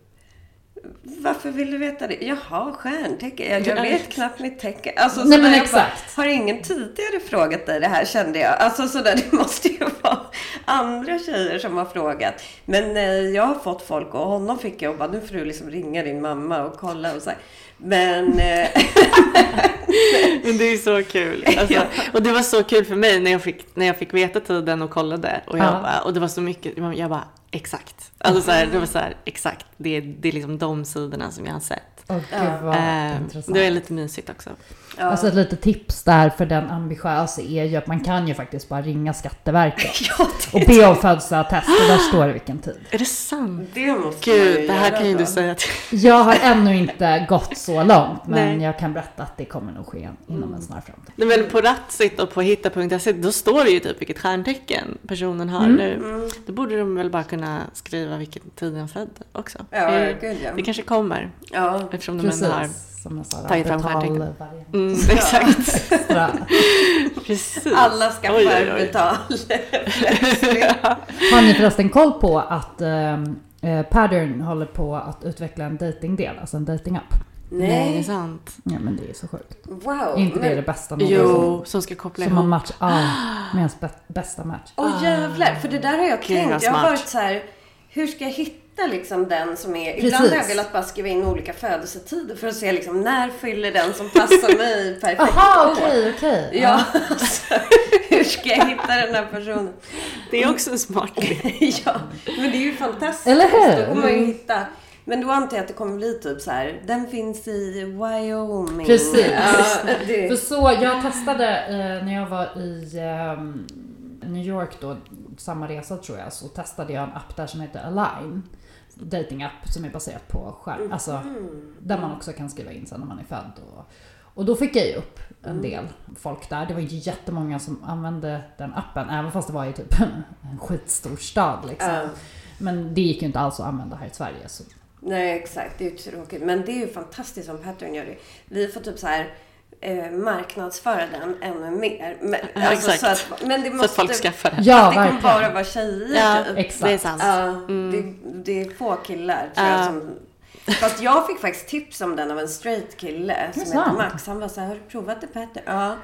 varför vill du veta det? Jaha, stjärntecken. Jag, jag vet knappt mitt tecken. Alltså, Nej, men exakt. Bara, har ingen tidigare frågat dig det här kände jag. Alltså sådär, det måste ju vara andra tjejer som har frågat. Men eh, jag har fått folk och honom fick jag och bara, nu får du liksom ringa din mamma och kolla och så här. Men... Eh, Men det är så kul. Alltså, Och det var så kul för mig när jag fick, när jag fick veta tiden och kollade. Och, jag Ja. bara, och det var så mycket, jag bara exakt. Alltså så här, det var så här, exakt. Det, är- det är liksom de sidorna som jag har sett. Åh, gud vad Eh, intressant. det är lite mysigt också. ja. Alltså ett litet tips där för den ambitiösa är ju att man kan ju faktiskt bara ringa Skatteverket ja, och be om födelseattest och där står det vilken tid. Är det sant? det måste Gud, det här kan ju du säga till. Jag har ännu inte gått så långt men Nej. jag kan berätta att det kommer nog ske inom en snar framtid. Nej, men på Ratsit och på hitta.se då står det ju typ vilket stjärntecken personen har nu. Då borde de väl bara kunna skriva vilken tid den född också. Ja, det, det kanske kommer ja. Eftersom de ändå har... Precis, som jag sa. tagit fram betal stjärntecken. varje Mm, exakt. Precis. Alla ska Oj, oj, oj. betala. Har ni förresten koll på att ehm, eh, Pattern håller på att utveckla en datingdel, alltså en datingapp? Nej, det är Nej. sant. Ja men det är så sjukt. Wow. Är inte det men- det bästa någonsin? Jo, som ska koppla Som man ihop. match, ja, med ens bä- bästa match. Åh jävlar, för det där har jag tänkt. Jag har varit så här, hur ska jag hitta liksom den som är... Ibland Precis. har jag velat bara skriva in olika födelsetider för att se liksom när fyller den som passar mig perfekt. Aha, år. okej, okej. Ja, alltså, hur ska jag hitta den här personen? Det är också en smart grej. ja, men det är ju fantastiskt. Eller hur? Då kommer man ju hitta Men då antar jag att det kommer bli typ så här. den finns i Wyoming. Precis. Ja, För det, så, jag testade eh, när jag var i ehm, New York då, samma resa tror jag, så testade jag en app där som heter Align. Datingapp som är baserat på skärm, alltså där man också kan skriva in sen när man är född. Och, och då fick jag ju upp en del folk där. Det var inte jättemånga som använde den appen, även fast det var i typ en, skitstor stad liksom. Ja. Men det gick ju inte alls att använda här i Sverige. Så. nej, exakt. Det är ju tråkigt. Men det är ju fantastiskt om Pattern gör det. Vi får typ så här eh, marknadsföra den ännu mer. Men, Ja, alltså, exakt. så att, men det Så måste, att folk skaffar det. Ja, det kommer verkligen. bara vara tjejer Ja, typ. Exakt. det är sant. Ja, Mm. det, det är få killar tror jag Ja. som... Fast jag fick faktiskt tips om den av en straight kille som heter? Max. Han var så här, har du provat det Petter? Ja.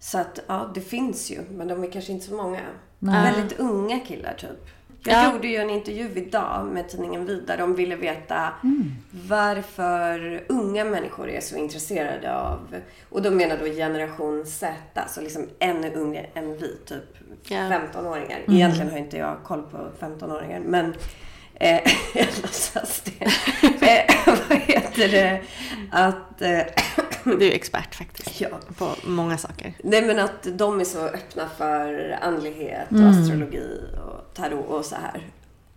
Så att, ja, det finns ju. Men de är kanske inte så många. Nej. Väldigt unga killar typ. Jag Ja. gjorde ju en intervju idag med tidningen Vida. De ville veta Mm. varför unga människor är så intresserade av, och de menar då generation Z, så liksom ännu yngre än vi, typ Ja. 15-åringar. Mm. Egentligen har inte jag koll på 15-åringar, men eh, jag låtsas det. eh, vad heter det? Att, eh, Du är expert faktiskt. ja. På många saker. Nej men att de är så öppna för andlighet och Mm. astrologi och tarot och så här.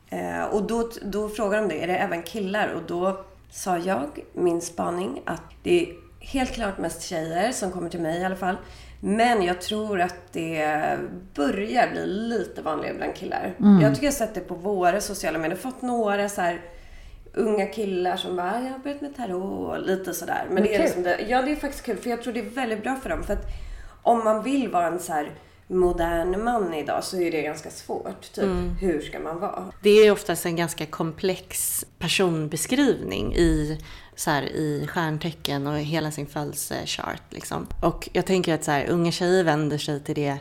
Eh, och då, då frågar de det, är det även killar? Och då sa jag, min spaning, att det är helt klart mest tjejer som kommer till mig i alla fall. Men jag tror att det börjar bli lite vanligare bland killar. Jag tycker jag har sett det på våra sociala medier. fått några så här unga killar som bara, jag har börjat med tarot och lite sådär. Men det är liksom det, ja det är faktiskt kul för jag tror det är väldigt bra för dem. För att om man vill vara en så här modern man idag så är det ganska svårt. Typ, hur ska man vara? Det är oftast en ganska komplex personbeskrivning i, så här, i stjärntecken och hela sin födelsechart. Liksom. Och jag tänker att så här, unga tjejer vänder sig till det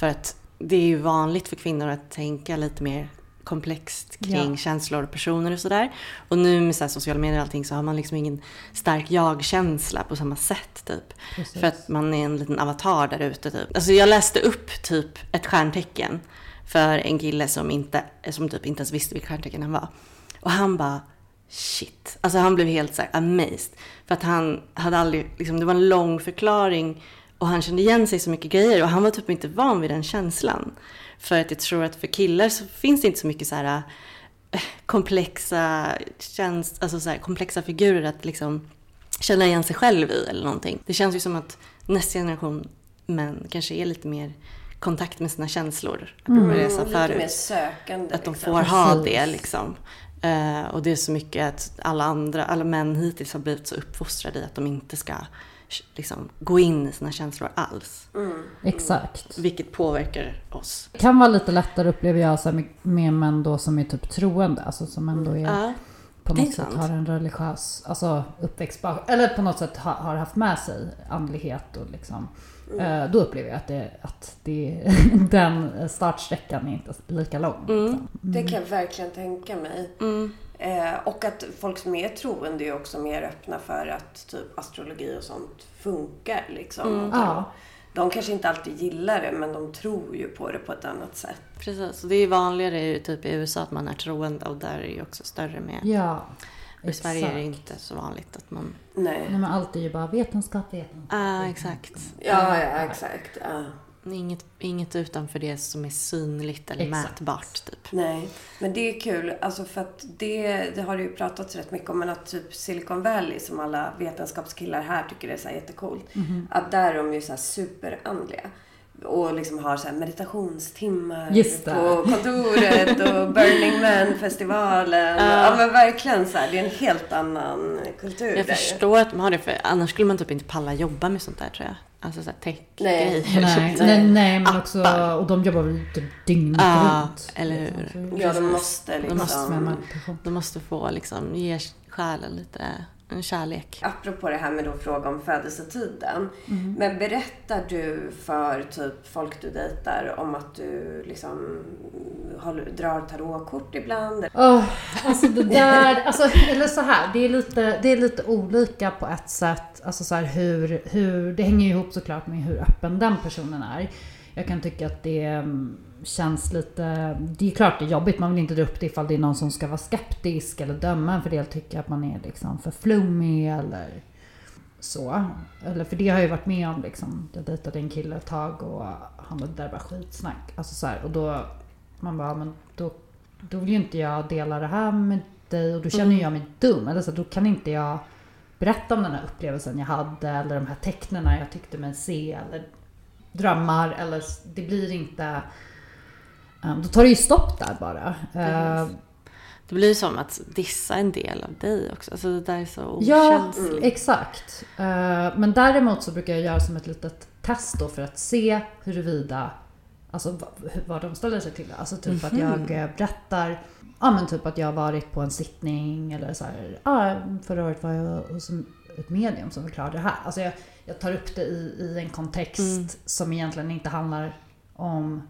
för att det är ju vanligt för kvinnor att tänka lite mer komplext kring Ja. känslor och personer och sådär. Och nu med så sociala medier och allting så har man liksom ingen stark jag-känsla på samma sätt typ. Precis. För att man är en liten avatar där ute typ. Alltså jag läste upp typ ett stjärntecken för en kille som, inte, som typ inte ens visste vilket stjärntecken han var. Och han bara shit. Alltså han blev helt så här amazed. För att han hade aldrig, liksom, det var en lång förklaring och han kände igen sig så mycket grejer och han var typ inte van vid den känslan. För att jag tror att för killar så finns det inte så mycket så här eh, komplexa, käns- alltså så här, komplexa figurer att liksom känna igen sig själv i eller någonting. Det känns ju som att nästa generation män kanske är lite mer kontakt med sina känslor. Sa Mm, lite mer förut. sökande. Att de liksom. får ha Precis. det liksom. Eh, och det är så mycket att alla andra, alla män hittills har blivit så uppfostrade i att de inte ska liksom, gå in i sina känslor alls. Mm. Exakt. Vilket påverkar oss. Det kan vara lite lättare upplever jag så med, med män då som är typ troende, alltså som ändå är Ja, på något sätt sant. har en religiös alltså uppväxt eller på något sätt har, har haft med sig andlighet och liksom eh, då upplever jag att, det, att det, den startsträckan är inte lika lång. Mm. Liksom. Det kan jag verkligen tänka mig. Eh, och att folk som är troende är också mer öppna för att typ astrologi och sånt funkar. Liksom. Mm. Och Ja. De kanske inte alltid gillar det, men de tror ju på det på ett annat sätt. precis. Och det är vanligare i typ i USA att man är troende och där är det ju också större med. Ja, I Sverige är det exakt. inte så vanligt att man... Nej. Nej men allt är ju bara vetenskap, vetenskap. Ja, exakt. Ja, ja, exakt. Ja. Inget, inget utanför det som är synligt eller Exakt. mätbart typ. Nej, men det är kul. Alltså för att det, det har det ju pratats rätt mycket om. Men att typ Silicon Valley, som alla vetenskapskillar här tycker är så här jättecoolt. Att där är de ju så här superandliga. Och liksom har så här meditationstimmar på kontoret och Burning Man-festivalen. Ja men verkligen så här, det är en helt annan kultur Jag där. förstår att de har det för annars skulle man typ inte palla jobba med sånt där tror jag. Alltså såhär tech-grejer. Nej, Nej. nej, nej men också, och de jobbar väl typ dygnet Ja, runt. eller liksom. hur. Ja, de måste liksom. Massor med meditation. De måste få liksom ge själen lite en kärlek. Apropå det här med att fråga om födelsetiden. Mm. Men berättar du för typ folk du dejtar om att du liksom håller, drar tarotkort ibland? Åh, alltså det där, alltså, eller så här, det är, lite, det är lite olika på ett sätt. Alltså så här hur, hur, det hänger ju ihop såklart med hur öppen den personen är. Jag kan tycka att det mm, känns lite... Det är klart det är jobbigt, man vill inte dra upp det ifall det är någon som ska vara skeptisk eller döma för det eller tycka att man är liksom för flummig eller så. Eller för det har jag ju varit med om liksom. Jag dejtade en kille ett tag och han var där bara skitsnack. Alltså så här, och då... Man bara, men då, då vill ju inte jag dela det här med dig och då känner jag mig dum. Eller så då kan inte jag berätta om den här upplevelsen jag hade eller de här tecknen jag tyckte mig se eller drömmar eller det blir inte... Um, då tar det ju stopp där bara. Uh, det blir som att dissa en del av dig också. Alltså det där är så Ja, okänsligt. exakt. Uh, men däremot så brukar jag göra som ett litet test då för att se huruvida, alltså vad, de ställer sig till. Alltså typ att jag eh, berättar, ja men typ att jag har varit på en sittning eller så här, ja förra året var jag hos ett medium som förklarade det här. Alltså jag, jag tar upp det i, i en kontext som egentligen inte handlar om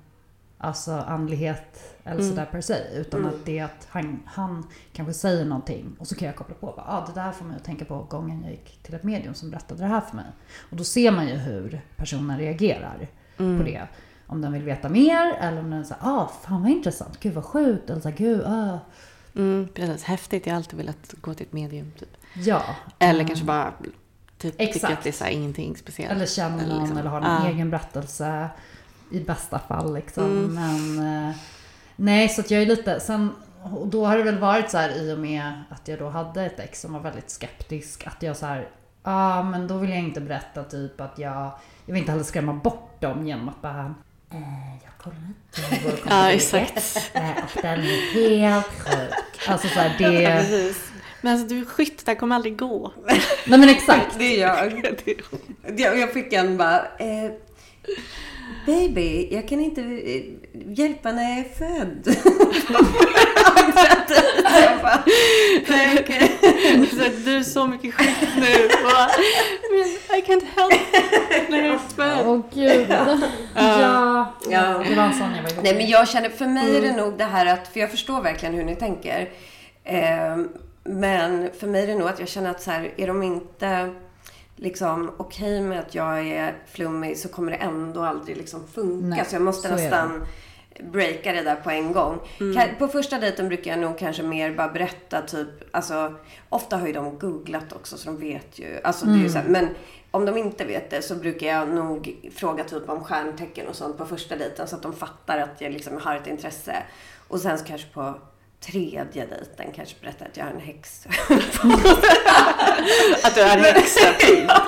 alltså andlighet eller sådär per se. Utan att det är att han, han kanske säger någonting och så kan jag koppla på. Ja, ah, det där får mig att tänka på gången jag gick till ett medium som berättade det här för mig. Och då ser man ju hur personen reagerar på det. Om den vill veta mer eller om den säger ah fan vad intressant, gud vad sjukt. Eller så här, gud, ah. Mm, precis. Häftigt. Jag har alltid velat gå till ett medium. Typ. Ja. Eller kanske bara typ, tycker Exakt. att det är så här, ingenting speciellt. Eller känner någon liksom- eller har en Ja. egen berättelse. I bästa fall liksom. Mm. Men eh, nej, så att jag är lite... Sen, och då har det väl varit så här i och med att jag då hade ett ex som var väldigt skeptisk. Att jag så här, ja ah, men då vill jag inte berätta typ att jag... Jag vill inte heller skrämma bort dem genom att bara... Eh, jag kollar inte Ja, exakt. eh, Och den är helt sjuk. Alltså så här, Ja, det... precis. Men alltså du är skytt, det här kommer aldrig gå. Nej men exakt. Det är jag. Jag, jag fick en bara... Eh, baby, jag kan inte eh, hjälpa när jag är född. du är så mycket skit nu. I can't help när jag är född. Åh gud. Ja, Ja. det var en sån jag var ihop Nej, men jag känner, för mig är det nog det här att, för jag förstår verkligen hur ni tänker. Eh, men för mig är det nog att jag känner att så här, är de inte liksom okej med att jag är flummig så kommer det ändå aldrig liksom funka. Nej, så jag måste så nästan breaka det där på en gång. Ka- På första dejten brukar jag nog kanske mer bara berätta typ, alltså ofta har ju de googlat också så de vet ju. Alltså det är ju så här, men om de inte vet det så brukar jag nog fråga typ om stjärntecken och sånt på första dejten så att de fattar att jag liksom har ett intresse. Och sen så kanske på tredje dejten kanske berätta att jag har en häxa. Att du är en häxa. ja,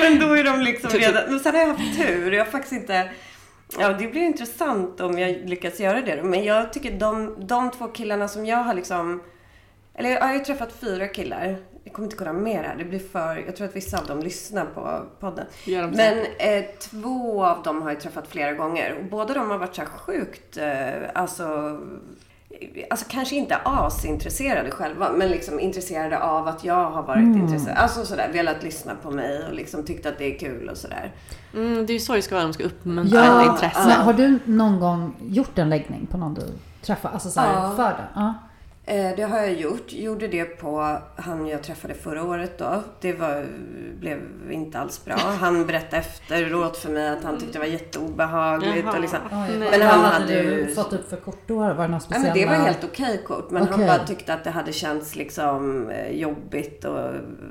men då är de liksom redan... Men sen har jag haft tur. Jag har faktiskt inte... Ja, det blir intressant om jag lyckas göra det. Men jag tycker de, de två killarna som jag har liksom... Eller jag har ju träffat fyra killar. Jag kommer inte kunna mer här. Det blir för... Jag tror att vissa av dem lyssnar på podden. Men eh, två av dem har jag träffat flera gånger. Och båda de har varit så här sjukt... Eh, alltså... Alltså kanske inte asintresserade själva, men liksom intresserade av att jag har varit intresserad. Alltså sådär, velat lyssna på mig och liksom tyckt att det är kul och sådär. Mm, det är ju så det ska vara. De ska uppmuntra Ja, intresse. men har du någon gång gjort en läggning på någon du träffar? Alltså så här, Ja. för det? Ja. Eh, det har jag gjort. Gjorde det på han jag träffade förra året då. Det var, blev inte alls bra. Han berättade efteråt för mig att han tyckte det var jätteobehagligt. Jaha. Och liksom. Oj, Men vad han hade hade du ju- fått upp för kort då? Var det några Ja, speciella? men det var helt okej kort. Men han Okej. bara tyckte att det hade känts liksom eh, jobbigt och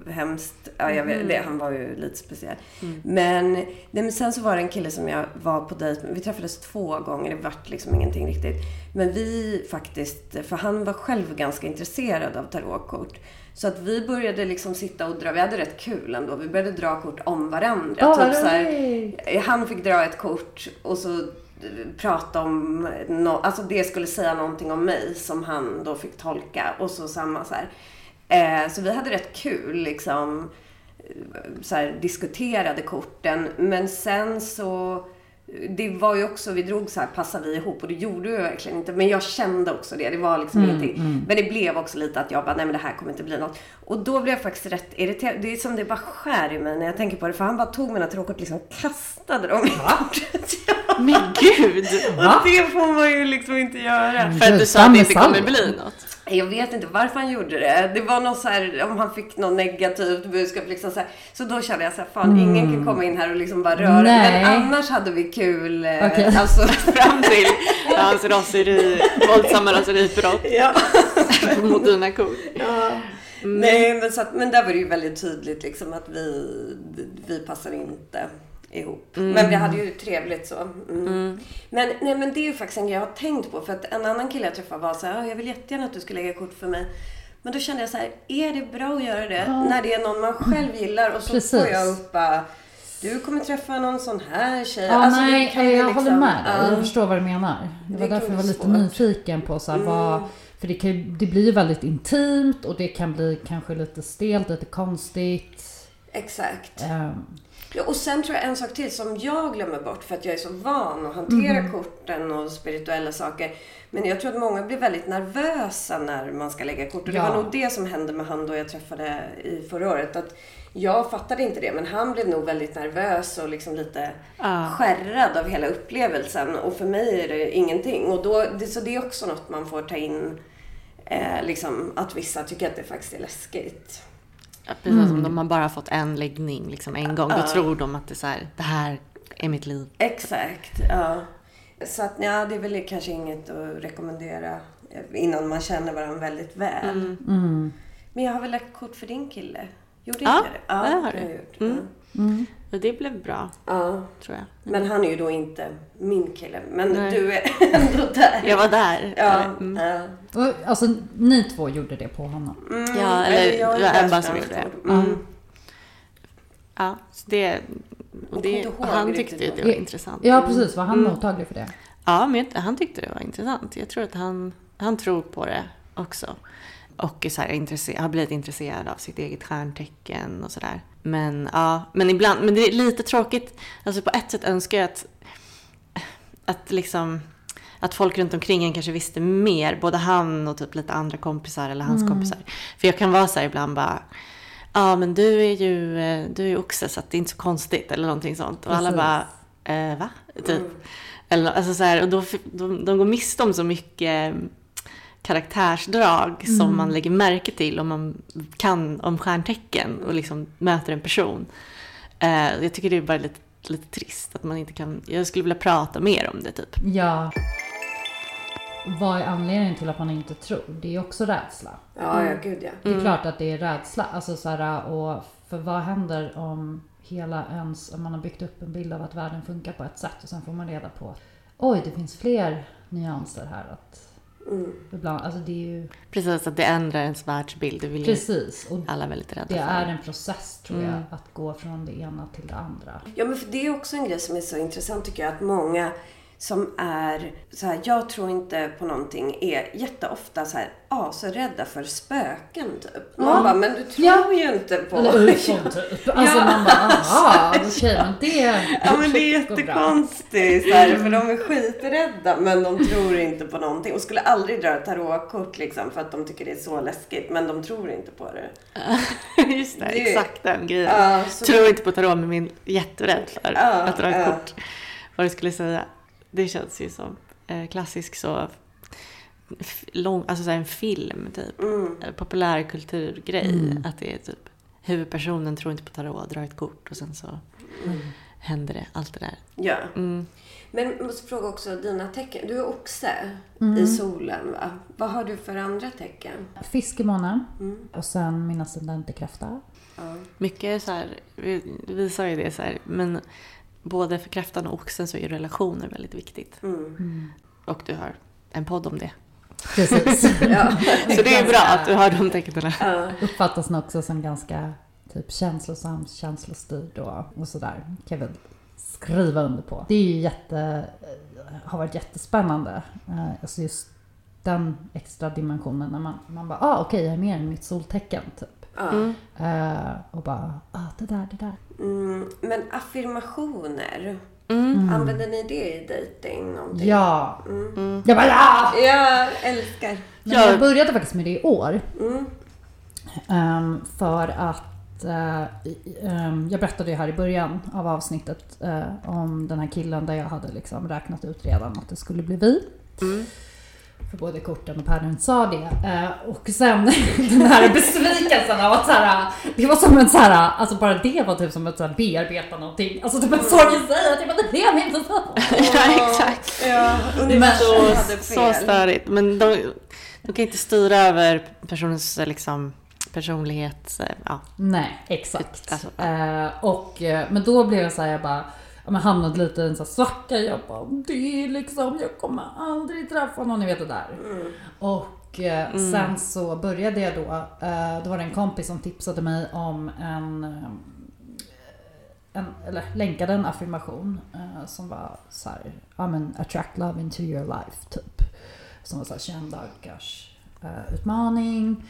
hemskt. Ja, jag vet, det, han var ju lite speciell. Men, nej, men sen så var det en kille som jag var på dejt med. Vi träffades två gånger. Det vart liksom ingenting riktigt. Men vi faktiskt, för han var själv ganska intresserad av tarotkort. Så att vi började liksom sitta och dra, vi hade rätt kul ändå. Vi började dra kort om varandra. Ja, typ så här, han fick dra ett kort och så eh, prata om, no, alltså det skulle säga någonting om mig som han då fick tolka och så samma så här. Eh, så vi hade rätt kul liksom, eh, så här, diskuterade korten men sen så det var ju också, vi drog så här, passar vi ihop? Och det gjorde vi verkligen inte. Men jag kände också det. Det var liksom ingenting. Men det blev också lite att jag bara, nej men det här kommer inte bli något. Och då blev jag faktiskt rätt irriterad. Det är som det bara skär i mig när jag tänker på det. För han bara tog mina tråkigt och liksom kastade dem i bordet. Men gud! Och det får man ju liksom inte göra. För att du sa att det inte kommer bli något. Jag vet inte varför han gjorde det. Det var något så här, om han fick något negativt budskap. Liksom så, här. så då kände jag så här, fan ingen kan komma in här och liksom bara röra. Nej. Men annars hade vi kul. eh, Okej. Alltså, Fram till hans raseri, våldsamma raseribrott ja. mot dina kor. Nej, men, så att, men där var det ju väldigt tydligt liksom att vi, vi passar inte ihop. Men vi hade ju trevligt så. Mm. Men, nej, men det är ju faktiskt en grej jag har tänkt på. För att en annan kille jag träffade var så här, "Ja, jag vill jättegärna att du ska lägga kort för mig. Men då kände jag så här, är det bra att göra det? När det är någon man själv gillar och så Precis. får jag upp bara, du kommer träffa någon sån här tjej. Ja, Alltså, nej, jag liksom- håller med dig. Ja. Jag förstår vad du menar. Det var Det därför kan jag var lite svårt. Mm. nyfiken på så här, vad... För det, kan, det blir ju väldigt intimt och det kan bli kanske lite stelt, lite konstigt. Exakt. Ja, och sen tror jag en sak till som jag glömmer bort för att jag är så van att hantera Mhm. korten och spirituella saker. Men jag tror att många blir väldigt nervösa när man ska lägga kort. Och det Ja. var nog det som hände med han då jag träffade i förra året. Att jag fattade inte det men han blev nog väldigt nervös och liksom lite Ja. skärrad av hela upplevelsen. Och för mig är det ingenting. Och då, det, så det är också något man får ta in. Eh, liksom, att vissa tycker att det faktiskt är läskigt. Ja, precis som de har bara fått en läggning liksom en gång. Då tror de att det är så här, det här är mitt liv. Exakt, ja. Så att ja, det är väl kanske inget att rekommendera innan man känner varandra väldigt väl. mm. Men jag har väl lagt kort för din kille? Gjorde Ja, inte det? det har jag du. gjort. Mm. Mm. Och det blev bra, Ja. tror jag. Men han är ju då inte min kille. Men Nej. du är ändå där. Jag var där. Ja, Mm. ja. Och, alltså, ni två gjorde det på honom. Mm, Ja, eller jag är det var Ebba som gjorde det. ansvar. Mm. Ja, så det, och det, ihåg han tyckte vad- det var intressant. Ja, precis. Var han Mm. mottaglig för det? Ja, men jag- han tyckte det var intressant. Jag tror att han, han tror på det också. Och är så här har blivit intresserad av sitt eget stjärntecken och sådär. Men ja, men ibland, men det är lite tråkigt. Alltså på ett sätt önskar jag att, att liksom att folk runt omkring en kanske visste mer. Både han och typ lite andra kompisar eller hans kompisar. För jag kan vara så här ibland bara Ja men du är ju, eh, du är ju oxe så att det är inte så konstigt eller någonting sånt. Och alla bara, eh, va? Typ. Eller, alltså så här, och då, de, de går miste om så mycket karaktärsdrag som man lägger märke till om man kan om stjärntecken och liksom möter en person. Eh, jag tycker det är bara lite, lite trist att man inte kan, jag skulle vilja prata mer om det typ. Ja. Vad är anledningen till att man inte tror? Det är också rädsla. Ja, ja, gud ja. Det är klart att det är rädsla. Alltså så här, och för vad händer om hela ens, om man har byggt upp en bild av att världen funkar på ett sätt och sen får man reda på oj, det finns fler nyanser här. Att Mm. ibland, alltså det är ju Precis, att det ändrar ens världsbild. Det vill precis. Och alla väldigt rädda det för. är en process tror jag, Mm. att gå från det ena till det andra. Ja, men för det är också en grej som är så intressant tycker jag. Att många som är så här, jag tror inte på någonting, är jätteofta så här, ah, så rädda för spöken typ. Man Ja. bara, men du tror Ja. ju inte på... Eller ufon typ. Alltså Ja. man bara, aha, okej men det Ja men det är jättekonstigt så här, för de är skiträdda men de tror inte på någonting och skulle aldrig dra tarotkort liksom för att de tycker det är så läskigt men de tror inte på det. Just det, Det- exakt den grejen. Så Tror inte på tarot men min jätterädd för att dra kort. Vad du skulle säga. Det känns ju som eh, klassisk så lång, alltså så en film typ. Mm. Eh, Populärkulturgrej. Mm. Att det är typ huvudpersonen tror inte på tarot, drar ett kort och sen så händer det, allt det där. Ja. Mm. Men jag måste fråga också dina tecken. Du är oxe Mm. i solen va? Vad har du för andra tecken? Fisk i månen Mm. och sen min ascendent i kräfta. Ja. Mycket så här, vi, vi sa ju det så här, men både för kräftan och oxen så är ju relationer väldigt viktigt. Mm. Och du har en podd om det. Precis. Ja. Så det är bra att du har de tecknen. Ja. Uppfattas nog också som ganska typ känslosam, känslostyrd och, och sådär. Kan jag väl skriva under på. Det är ju jätte, eh, har varit jättespännande. Eh, Alltså just den extra dimensionen när man, man bara, ah okej jag är mer än mitt soltecken typ. Ja. Mm. Eh, och bara, ah det där, det där. Mm. Men affirmationer, Mm. använder ni det i dejting? någonting? Ja! Mm. Jag bara ja! Jag älskar. Men Ja. jag började faktiskt med det i år. Mm. Ehm, för att eh, ehm, jag berättade ju här i början av avsnittet eh, om den här killen där jag hade liksom räknat ut redan att det skulle bli vi. För både korten och päron sa det. Eh, och sen den här besvikelsen av att så här, det var som en så här, alltså bara det var typ som att så här, bearbeta någonting. Alltså typ en sorg i sig, att jag bara, det blev inte så. ja, exakt. Ja, Så, hade så fel. störigt. Men de, de kan inte styra över personens liksom, personlighet. eh, Ja. Nej, exakt. Alltså, eh, och, eh, men då blev jag så här, jag bara, ja, men hamnade lite i en så här svacka. Jag bara, det är liksom, jag kommer aldrig träffa någon, ni vet det där. Och eh, sen så började jag då, eh, då var det en kompis som tipsade mig om en, eh, en eller länkade en affirmation eh, som var så här, ja men attract love into your life typ. Som var så här 21 dagars utmaning.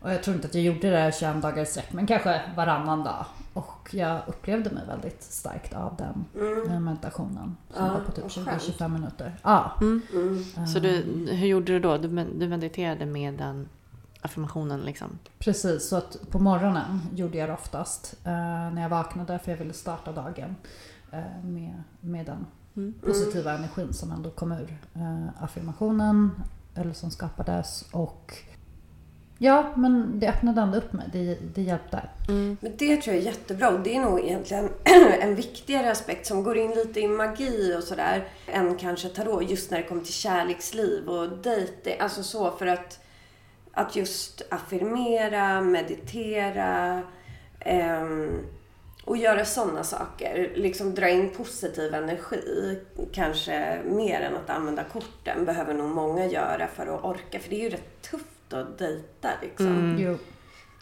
Och jag tror inte att jag gjorde det 21 dagar i sträck, men kanske varannan dag. Och jag upplevde mig väldigt starkt av den eh, meditationen. Som Ja, var på typ vad skönt. 20-25 minuter. Ja. Mm. Mm. Så du, hur gjorde du då? Du mediterade med den affirmationen liksom? Precis, så att på morgonen gjorde jag det oftast. Eh, när jag vaknade för jag ville starta dagen eh, med, med den Mm. positiva energin som ändå kom ur eh, affirmationen. Eller som skapades. Och ja, men det öppnade ändå upp mig. Det, det hjälpte. Mm. Men det tror jag är jättebra och det är nog egentligen en viktigare aspekt som går in lite i magi och sådär än kanske tarot just när det kommer till kärleksliv och dejting. Alltså så för att, att just affirmera, meditera ehm, och göra sådana saker. Liksom dra in positiv energi. Kanske mer än att använda korten behöver nog många göra för att orka. För det är ju rätt tufft att dejta liksom. Mm. Jo,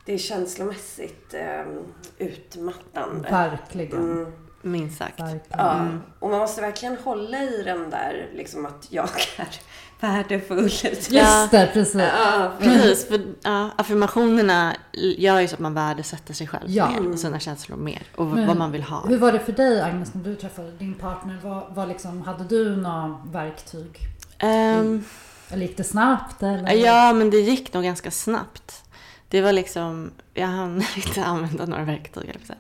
Det är känslomässigt eh, utmattande. verkligen. Mm, Minst sagt. verkligen. ja. Mm. Och man måste verkligen hålla i den där, liksom att jag är värdefull. Just det, precis. Ja, Precis, för ja, affirmationerna gör ju så att man värdesätter sig själv Ja. mer och sina känslor mer och Men vad man vill ha. Hur var det för dig Agnes när du träffade din partner? Vad, vad liksom, hade du några verktyg? Ehm, Eller gick det snabbt? Eller? ja, men det gick nog ganska snabbt. Det var liksom, jag hann inte använda några verktyg, eller säga.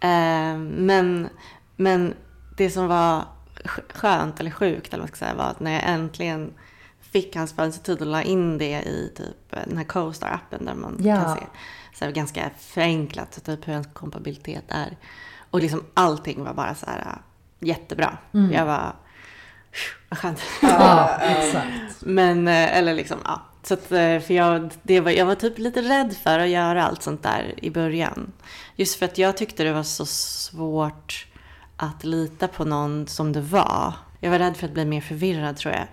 Ehm, men, men det som var sk- skönt, eller sjukt, eller vad man ska säga, var att när jag äntligen fick hans födelsetid och la in det i typ den här CoStar-appen där man Ja. kan se så här, ganska förenklat så typ hur ens kompabilitet är. Och liksom allting var bara så här jättebra. Mm. Jag var, vad skönt. Ja, exakt. Men, eh, eller liksom, ja. Så att, eh, för jag, det var, jag var typ lite rädd för att göra allt sånt där i början. Just för att jag tyckte det var så svårt att lita på någon som det var. Jag var rädd för att bli mer förvirrad tror jag.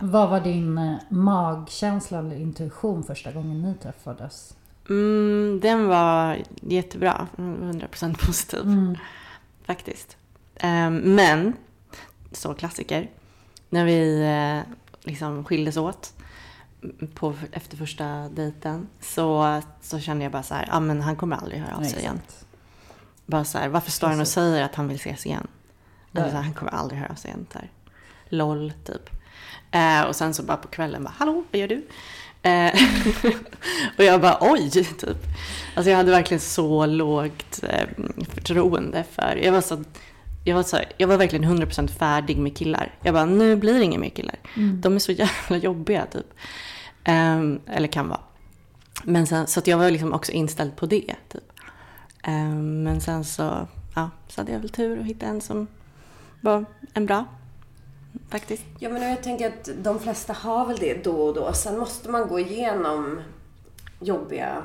Vad var din eh, magkänsla eller intuition första gången ni träffades? Mm, den var jättebra. Mm, 100% positiv. Mm. Faktiskt. Ehm, men, så klassiker. När vi eh, liksom skildes åt på, efter första dejten så, så kände jag bara så här, ja men han kommer aldrig höra av sig igen. Exakt. Bara så här, varför står han och säger att han vill ses igen? Ja. Alltså, han kommer aldrig höra av sig igen. Här. LOL, typ. Eh, och sen så bara på kvällen bara, hallå, vad gör du? Eh, och jag bara, oj, typ. Alltså jag hade verkligen så lågt eh, förtroende för, jag var så, jag var, så, jag var verkligen 100% färdig med killar. Jag bara, nu blir det inga mer killar. Mm. De är så jävla jobbiga typ. Ehm, eller kan vara. Men sen, så att jag var liksom också inställd på det. Typ. Ehm, men sen så, ja, så hade jag väl tur att hitta en som var en bra. Faktiskt. Ja, men jag tänker att de flesta har väl det då och då. Sen måste man gå igenom jobbiga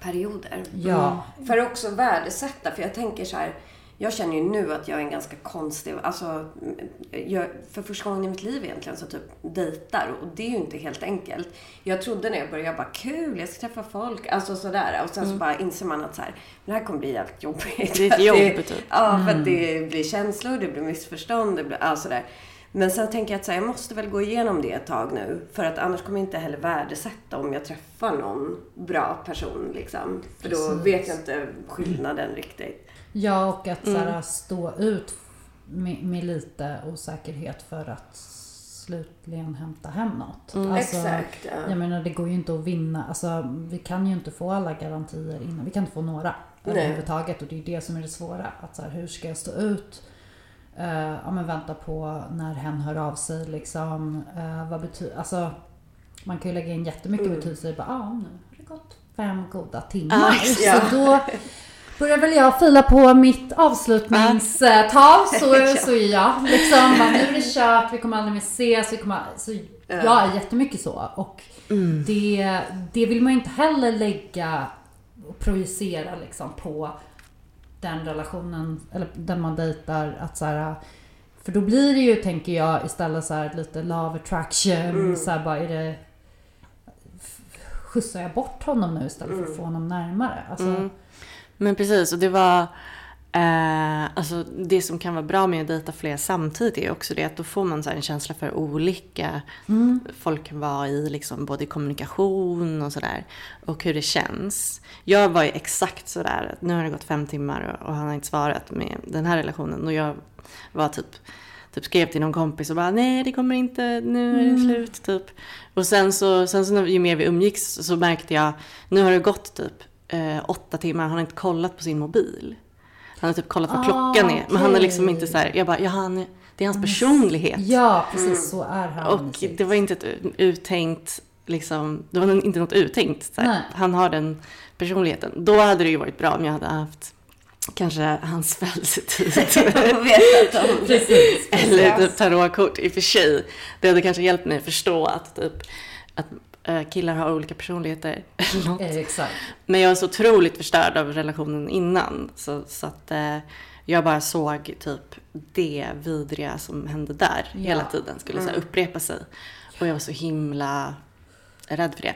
perioder. Ja. Mm. För att också värdesätta. För jag tänker så här. Jag känner ju nu att jag är en ganska konstig... Alltså, jag, för första gången i mitt liv egentligen så typ dejtar. Och det är ju inte helt enkelt. Jag trodde när jag började, jag bara kul, jag ska träffa folk. Alltså sådär. Och sen så bara inser man att så här, det här kommer bli jävligt jobbigt. Det är ett jobb, typ. Ja, för att det blir känslor, det blir missförstånd, det blir alltså där. Men sen tänker jag att så här, jag måste väl gå igenom det ett tag nu. För att annars kommer jag inte heller värdesätta om jag träffar någon bra person. Liksom. För då Precis. vet jag inte skillnaden riktigt. Ja, och att Mm. här, stå ut med, med lite osäkerhet för att slutligen hämta hem något. Mm. Alltså, Exakt. Ja. Jag menar det går ju inte att vinna. Alltså, vi kan ju inte få alla garantier innan. Vi kan inte få några Nej. överhuvudtaget. Och det är det som är det svåra. Att så här, hur ska jag stå ut eh, ja, men vänta på när hen hör av sig liksom. Eh, vad betyder, alltså man kan ju lägga in jättemycket Mm. betydelse i bara, ja nu har det gått fem goda timmar. Ja, ja. Så då börjar väl jag fila på mitt avslutningstal så, så är jag liksom, nu är det kört, vi kommer aldrig mer ses, vi kommer, så jag är jättemycket så. Och det, det vill man ju inte heller lägga och projicera liksom på den relationen, eller den man dejtar. Att så här, för då blir det ju, tänker jag, istället så här lite love attraction. Så här, bara är det... Skjutsar jag bort honom nu istället för att få honom närmare? Alltså, Mm. Men precis, och det var... Eh, alltså det som kan vara bra med att dejta fler samtidigt är också det att då får man så här en känsla för olika folk kan vara i, liksom, både kommunikation och sådär. Och hur det känns. Jag var ju exakt sådär, att nu har det gått fem timmar och, och han har inte svarat med den här relationen. Och jag var typ, typ skrev till någon kompis och bara nej det kommer inte, nu är det slut typ. Och sen så, sen så ju mer vi umgicks så märkte jag, nu har det gått typ eh, åtta timmar, han har inte kollat på sin mobil. Han har typ kollat vad Ah, klockan är. Men han är liksom inte så här, jag bara, ja han, det är hans personlighet. ja, precis så är han. Och det var inte ett uttänkt, liksom, det var inte något uttänkt. Så här. Han har den personligheten. Då hade det ju varit bra om jag hade haft kanske hans födelsetid. Eller typ tarotkort i och för sig. Det hade kanske hjälpt mig att förstå att, typ, att killar har olika personligheter. Eller något. Eh, Exakt. Men jag var så otroligt förstörd av relationen innan. Så, så att eh, jag bara såg typ det vidriga som hände där Ja. hela tiden skulle så här, upprepa sig. Och jag var så himla rädd för det.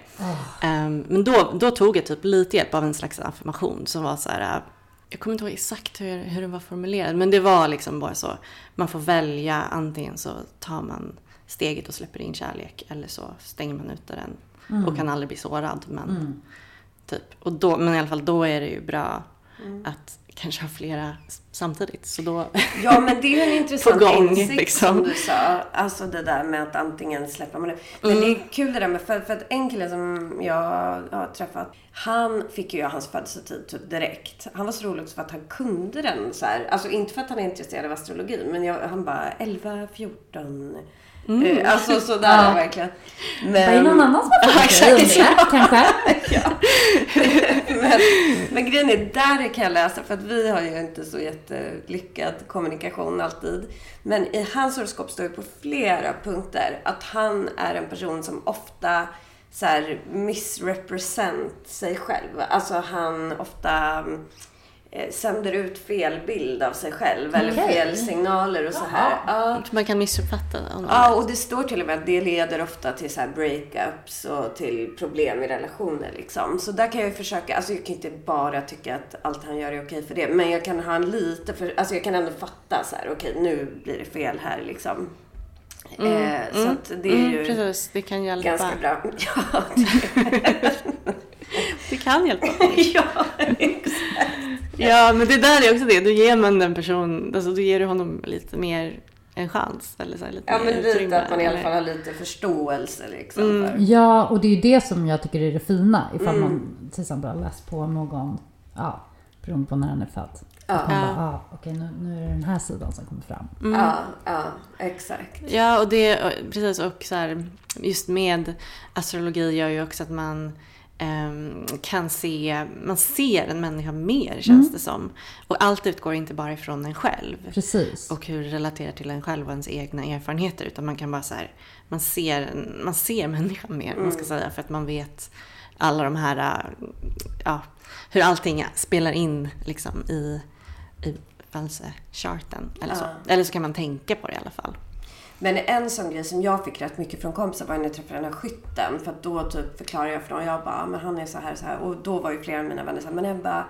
Ehm, men då, då tog jag typ lite hjälp av en slags affirmation som var så här. eh, Jag kommer inte ihåg exakt hur, hur den var formulerad. Men det var liksom bara så. Man får välja. Antingen så tar man steget och släpper in kärlek. Eller så stänger man ute den. Och kan aldrig bli sårad. Men Mm. Typ. Och då, men i alla fall då är det ju bra Mm. att kanske ha flera samtidigt. Så då, Ja, men det är ju en intressant gång, insikt liksom. som du sa. Alltså det där med att antingen släppa man det. Men det är kul det där med, för, för att en kille som jag har träffat, han fick ju hans födelsetid typ direkt. Han var så rolig också för att han kunde den så här. Alltså inte för att han är intresserad av astrologi, men jag, han bara 11, 14. Eh, Alltså sådär Ja. verkligen. Är det någon annan som har fått om det? Kanske? men, men grejen är, där kan jag läsa, för att vi har ju inte så jättelyckad kommunikation alltid. Men i hans horoskop står det på flera punkter att han är en person som ofta så här misrepresent sig själv. Alltså han ofta eh, sänder ut fel bild av sig själv eller Okej. fel signaler och så här. Ja. man kan missuppfatta. Ja, och det står till och med att det leder ofta till så här breakups och till problem i relationer liksom. Så där kan jag ju försöka, alltså jag kan inte bara tycka att allt han gör är okej för det. Men jag kan ha en lite för, alltså jag kan ändå fatta så här, okej nu blir det fel här liksom. eh, så att det är Mm, ju precis, det kan hjälpa. ganska bra. Ja, det, kan hjälpa. ja, exakt. ja, men det där är också det. Då ger man den person, alltså då ger du honom lite mer en chans. Eller så här, lite Ja, men lite utrymme, att man i alla fall har lite förståelse liksom. Mm. För. Ja, och det är ju det som jag tycker är det fina. Ifall Mm. man till exempel har läst på någon, ja, beroende på när den är född. Ja. Att man Ja. bara, ah, okej nu, nu är det den här sidan som kommer fram. Ja, ja, exakt. Ja, och det, precis, och så här, just med astrologi gör ju också att man kan se, man ser en människa mer känns det som. Och allt utgår inte bara ifrån en själv. Precis. och hur det relaterar till en själv och ens egna erfarenheter. Utan man kan bara så här, man ser, man ser människan mer, man ska säga. För att man vet alla de här, ja, hur allting spelar in liksom i, i födelsecharten. Eller så. Ja. Eller så kan man tänka på det i alla fall. Men en sån grej som jag fick rätt mycket från kompisar var när jag träffade den här skytten. För att då typ förklarade jag för dem. Jag bara, men han är så här så här. Och då var ju flera av mina vänner så här, men Ebba,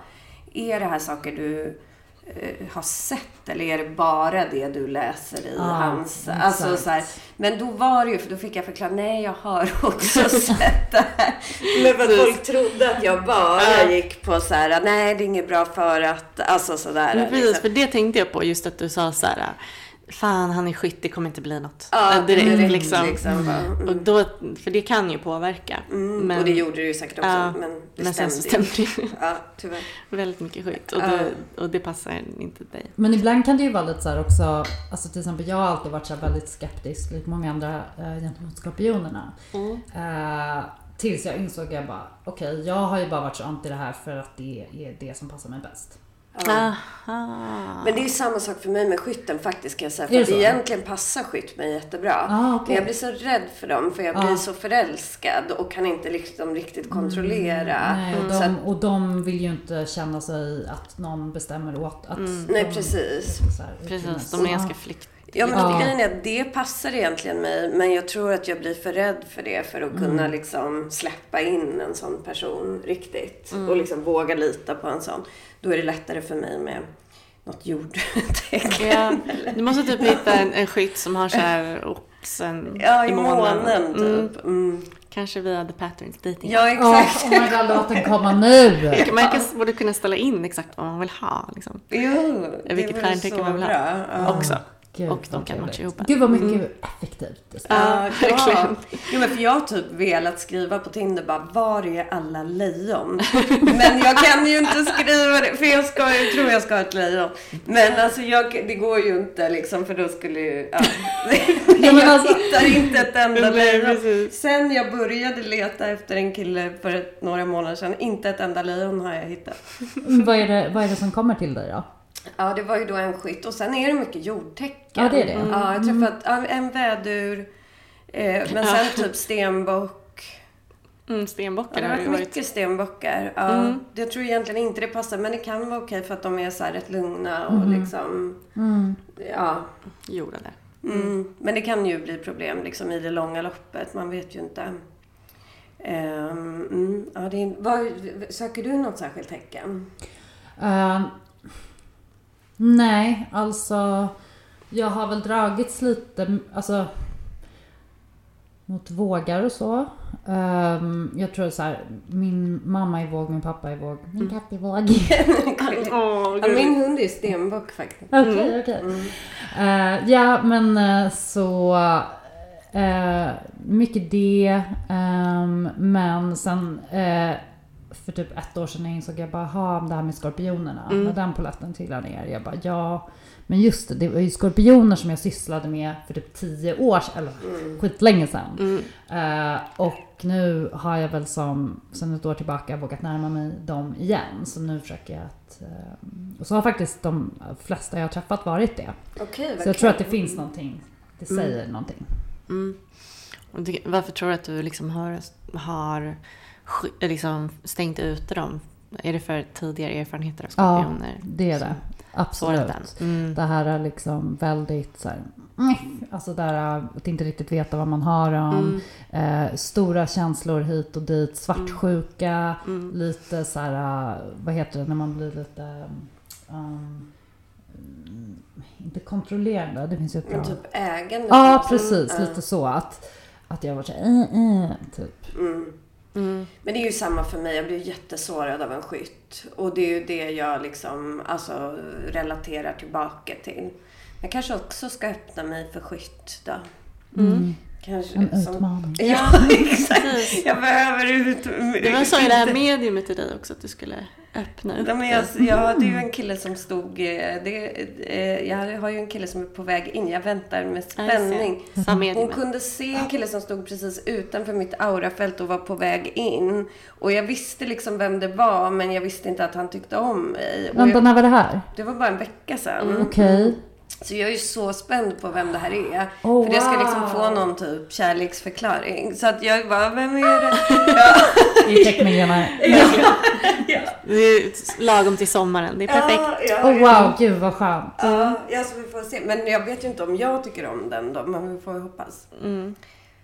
är det här saker du eh, har sett eller är det bara det du läser i Ja, hans... exakt. Alltså så här, men då var det ju, för då fick jag förklara, nej jag har också sett det här. Men att folk trodde att jag bara gick på så här, nej det är inget bra för att, alltså sådär. Men precis, liksom. för det tänkte jag på just att du sa så här. Fan han är skytt, det kommer inte bli något. Ja, direkt, direkt liksom. liksom. bara, mm. Och då, för det kan ju påverka. Mm, Men- och det gjorde det ju säkert också, Ja, men det Men sen stämde så ju. stämde det ju Ja, tyvärr. väldigt mycket skit. Och, Ja. det, och det passar inte dig. Men ibland kan det ju vara lite så här också, alltså till exempel jag har alltid varit så väldigt skeptisk, likt många andra, eh, gentemot skorpionerna. Eh, tills jag insåg jag bara, okej jag har ju bara varit så anti det här för att det är det som passar mig bäst. Ja. Aha. Men det är samma sak för mig med skytten faktiskt kan jag säga. För att egentligen passar skytt mig jättebra. Ah, okej. Men jag blir så rädd för dem för jag Ah. blir så förälskad och kan inte liksom riktigt kontrollera. Mm, Nej, och, Så de, att, och de vill ju inte känna sig att någon bestämmer åt att Nej, de, precis. så här, Precis, de är ganska flykt. Ja, men Ja. grejen är att det passar egentligen mig. Men jag tror att jag blir för rädd för det för att Mm. kunna liksom släppa in en sån person riktigt. Mm. Och liksom våga lita på en sån. Då är det lättare för mig med något jordtecken. Ja, du måste typ hitta en, en skytt som har så här oxen Ja, i månen Mm. typ. Mm. Kanske via The Patterns dating. Ja, Ja, exakt. oh my god, låt den komma nu! Man kan, borde kunna ställa in exakt vad man vill ha. Liksom. Jo, det Vilket stjärntecken man vill ha. bra. Också. Gud, Och de kan matcha ihop. Gud vad mycket effektivt det Ja, Ja, ja. verkligen. Jo, men för jag har typ velat skriva på Tinder bara, var är alla lejon? Men jag kan ju inte skriva det, för jag, ska, jag tror jag ska ha ett lejon. Men alltså, jag, det går ju inte liksom, för då skulle ju... Ja. men jag alltså- hittar inte ett enda lejon. Sen jag började leta efter en kille för ett, några månader sedan, inte ett enda lejon har jag hittat. vad, är det, vad är det som kommer till dig då? Ja, det var ju då en skytt. Och sen är det mycket jordtecken. Ja, det är det. Ja, jag träffat ja, en vädur, eh, men sen typ stenbock. Mm, Ja, stenbockar det har ju varit mycket stenbockar. Ja, Mm. Jag tror egentligen inte det passar, men det kan vara okej för att de är så här rätt lugna och liksom... Mm. Ja. jordade. Mm. Men det kan ju bli problem liksom i det långa loppet. Man vet ju inte. Mm, ja, det är, vad, söker du något särskilt tecken? Eh, nej, alltså jag har väl dragits lite, alltså mot vågar och så. Ehm, jag tror så här, min mamma är våg, min pappa är våg, min katt är våg. Ja, min hund är stenbock faktiskt. Okej, okej. Eh, ja, men eh, så... eh, mycket det. ehm, men sen för typ ett år sedan insåg jag bara, ha det här med skorpionerna. När den polletten trillade ner. Jag bara, ja. Men just det, det var ju skorpioner som jag sysslade med för typ tio år sedan. Eller skitlänge sedan. Eh, och nu har jag väl som, sen ett år tillbaka vågat närma mig dem igen. Så nu försöker jag att... eh, och så har faktiskt de flesta jag har träffat varit det. Okej, Så jag tror att det finns någonting. Det säger någonting. Mm. Och det, varför tror du att du liksom har, har liksom stängt ute dem? Är det för tidigare erfarenheter av Ja, skorpioner? det är det. Absolut. Mm. Det här är liksom väldigt så här, mm, Alltså där att inte riktigt veta vad man har dem. Mm. Eh, stora känslor hit och dit. Svartsjuka. Mm. Lite så här, eh, vad heter det när man blir lite... um, mm, inte kontrollerande, det finns ju ett bra... Typ ägande. Ja, liksom. precis. Ja. Lite så. Att, att jag var såhär, äh, äh, typ. Mm. Mm. Men det är ju samma för mig. Jag blir jättesårad av en skytt. Och det är ju det jag liksom alltså, relaterar tillbaka till. Jag kanske också ska öppna mig för skytt då. Mm. Kanske En som... utmaning. Ja, exakt. Precis. Jag behöver ut... Det var så i det här mediumet till dig också, att du skulle öppna upp Ja, men det. jag, ja, det är ju en kille som stod... eh, Det, eh, jag har ju en kille som är på väg in. Jag väntar med jag spänning. Samma Hon kunde se en kille som stod precis utanför mitt aurafält och var på väg in. Och jag visste liksom vem det var, men jag visste inte att han tyckte om mig. Vänta, jag, när var det här? det var bara en vecka sedan. Okej. Så jag är ju så spänd på vem det här är. Oh, för jag ska wow. liksom få någon typ kärleksförklaring. Så att jag bara, vem är det? ja. Det är teckningarna. Det är lagom till sommaren, det är perfekt. Ja, ja, Oh ja. wow, gud vad skönt. Ja, ja, så vi får se. Men jag vet ju inte om jag tycker om den då, men vi får ju hoppas. Mm.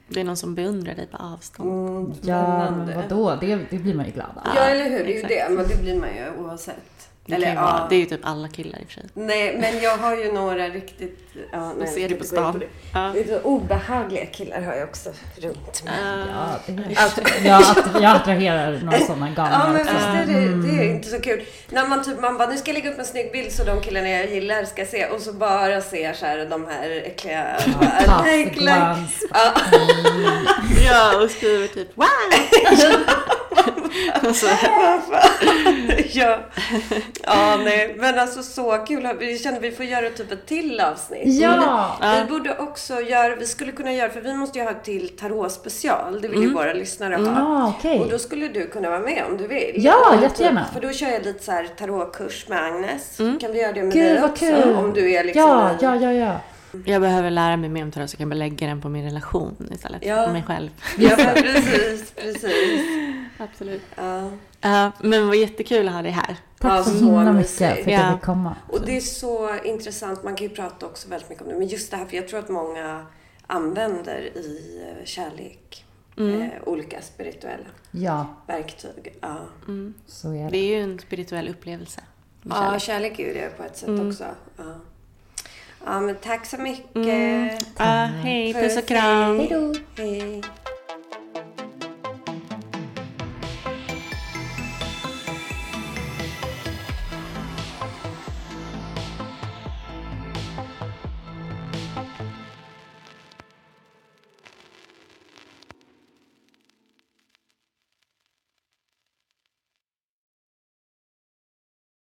Det är någon som beundrar dig på avstånd. Mm, Ja, men vadå? Det, det blir man ju glad av. Ja, eller hur? Det är ju det. Men det blir man ju oavsett. Det, Eller, vara, ja. det är ju typ alla killar i och för sig. Nej, men jag har ju några riktigt... Ja, nej, ser det på stan. Ja. Obehagliga killar har jag också runt mig. Ja, det är, jag, att, jag attraherar några sådana galningar Ja men visst är det, det är inte så kul. När man typ, man bara, nu ska jag lägga upp en snygg bild så de killarna jag gillar ska se. Och så bara ser så här de här äckliga... Like. ones. Ja, ja, och skriver typ wow! och så, ja. ja, nej. Men alltså så kul. Vi kände att vi får göra typ ett till avsnitt. Ja! Vi borde också göra, vi skulle kunna göra, för vi måste ju ha ett till tarotspecial. Det vill ju våra lyssnare ha. Ja, okej. Och då skulle du kunna vara med om du vill. Ja, Och jättegärna. För då kör jag lite så här tarotkurs med Agnes. Kan vi göra det med Gud, dig också? kul. Om du är liksom Ja, en- ja, ja, ja. Jag behöver lära mig mer om tarot så jag kan bara lägga den på min relation istället Ja. för mig själv. Ja, precis, precis. Absolut. Ja. Ja, men vad jättekul att ha dig här. Tack Ja, så så himla mycket för att Ja. jag fick komma. Och det är så intressant, man kan ju prata också väldigt mycket om det, men just det här, för jag tror att många använder i eh, kärlek Mm. eh, olika spirituella Ja, verktyg. Ja. så är Det det. är ju en spirituell upplevelse. ja, kärlek. kärlek är ju det på ett sätt Mm. också. Ja. Ja, men tack så mycket. Mm. Ja, hej, puss och kram. Hej då! Hej.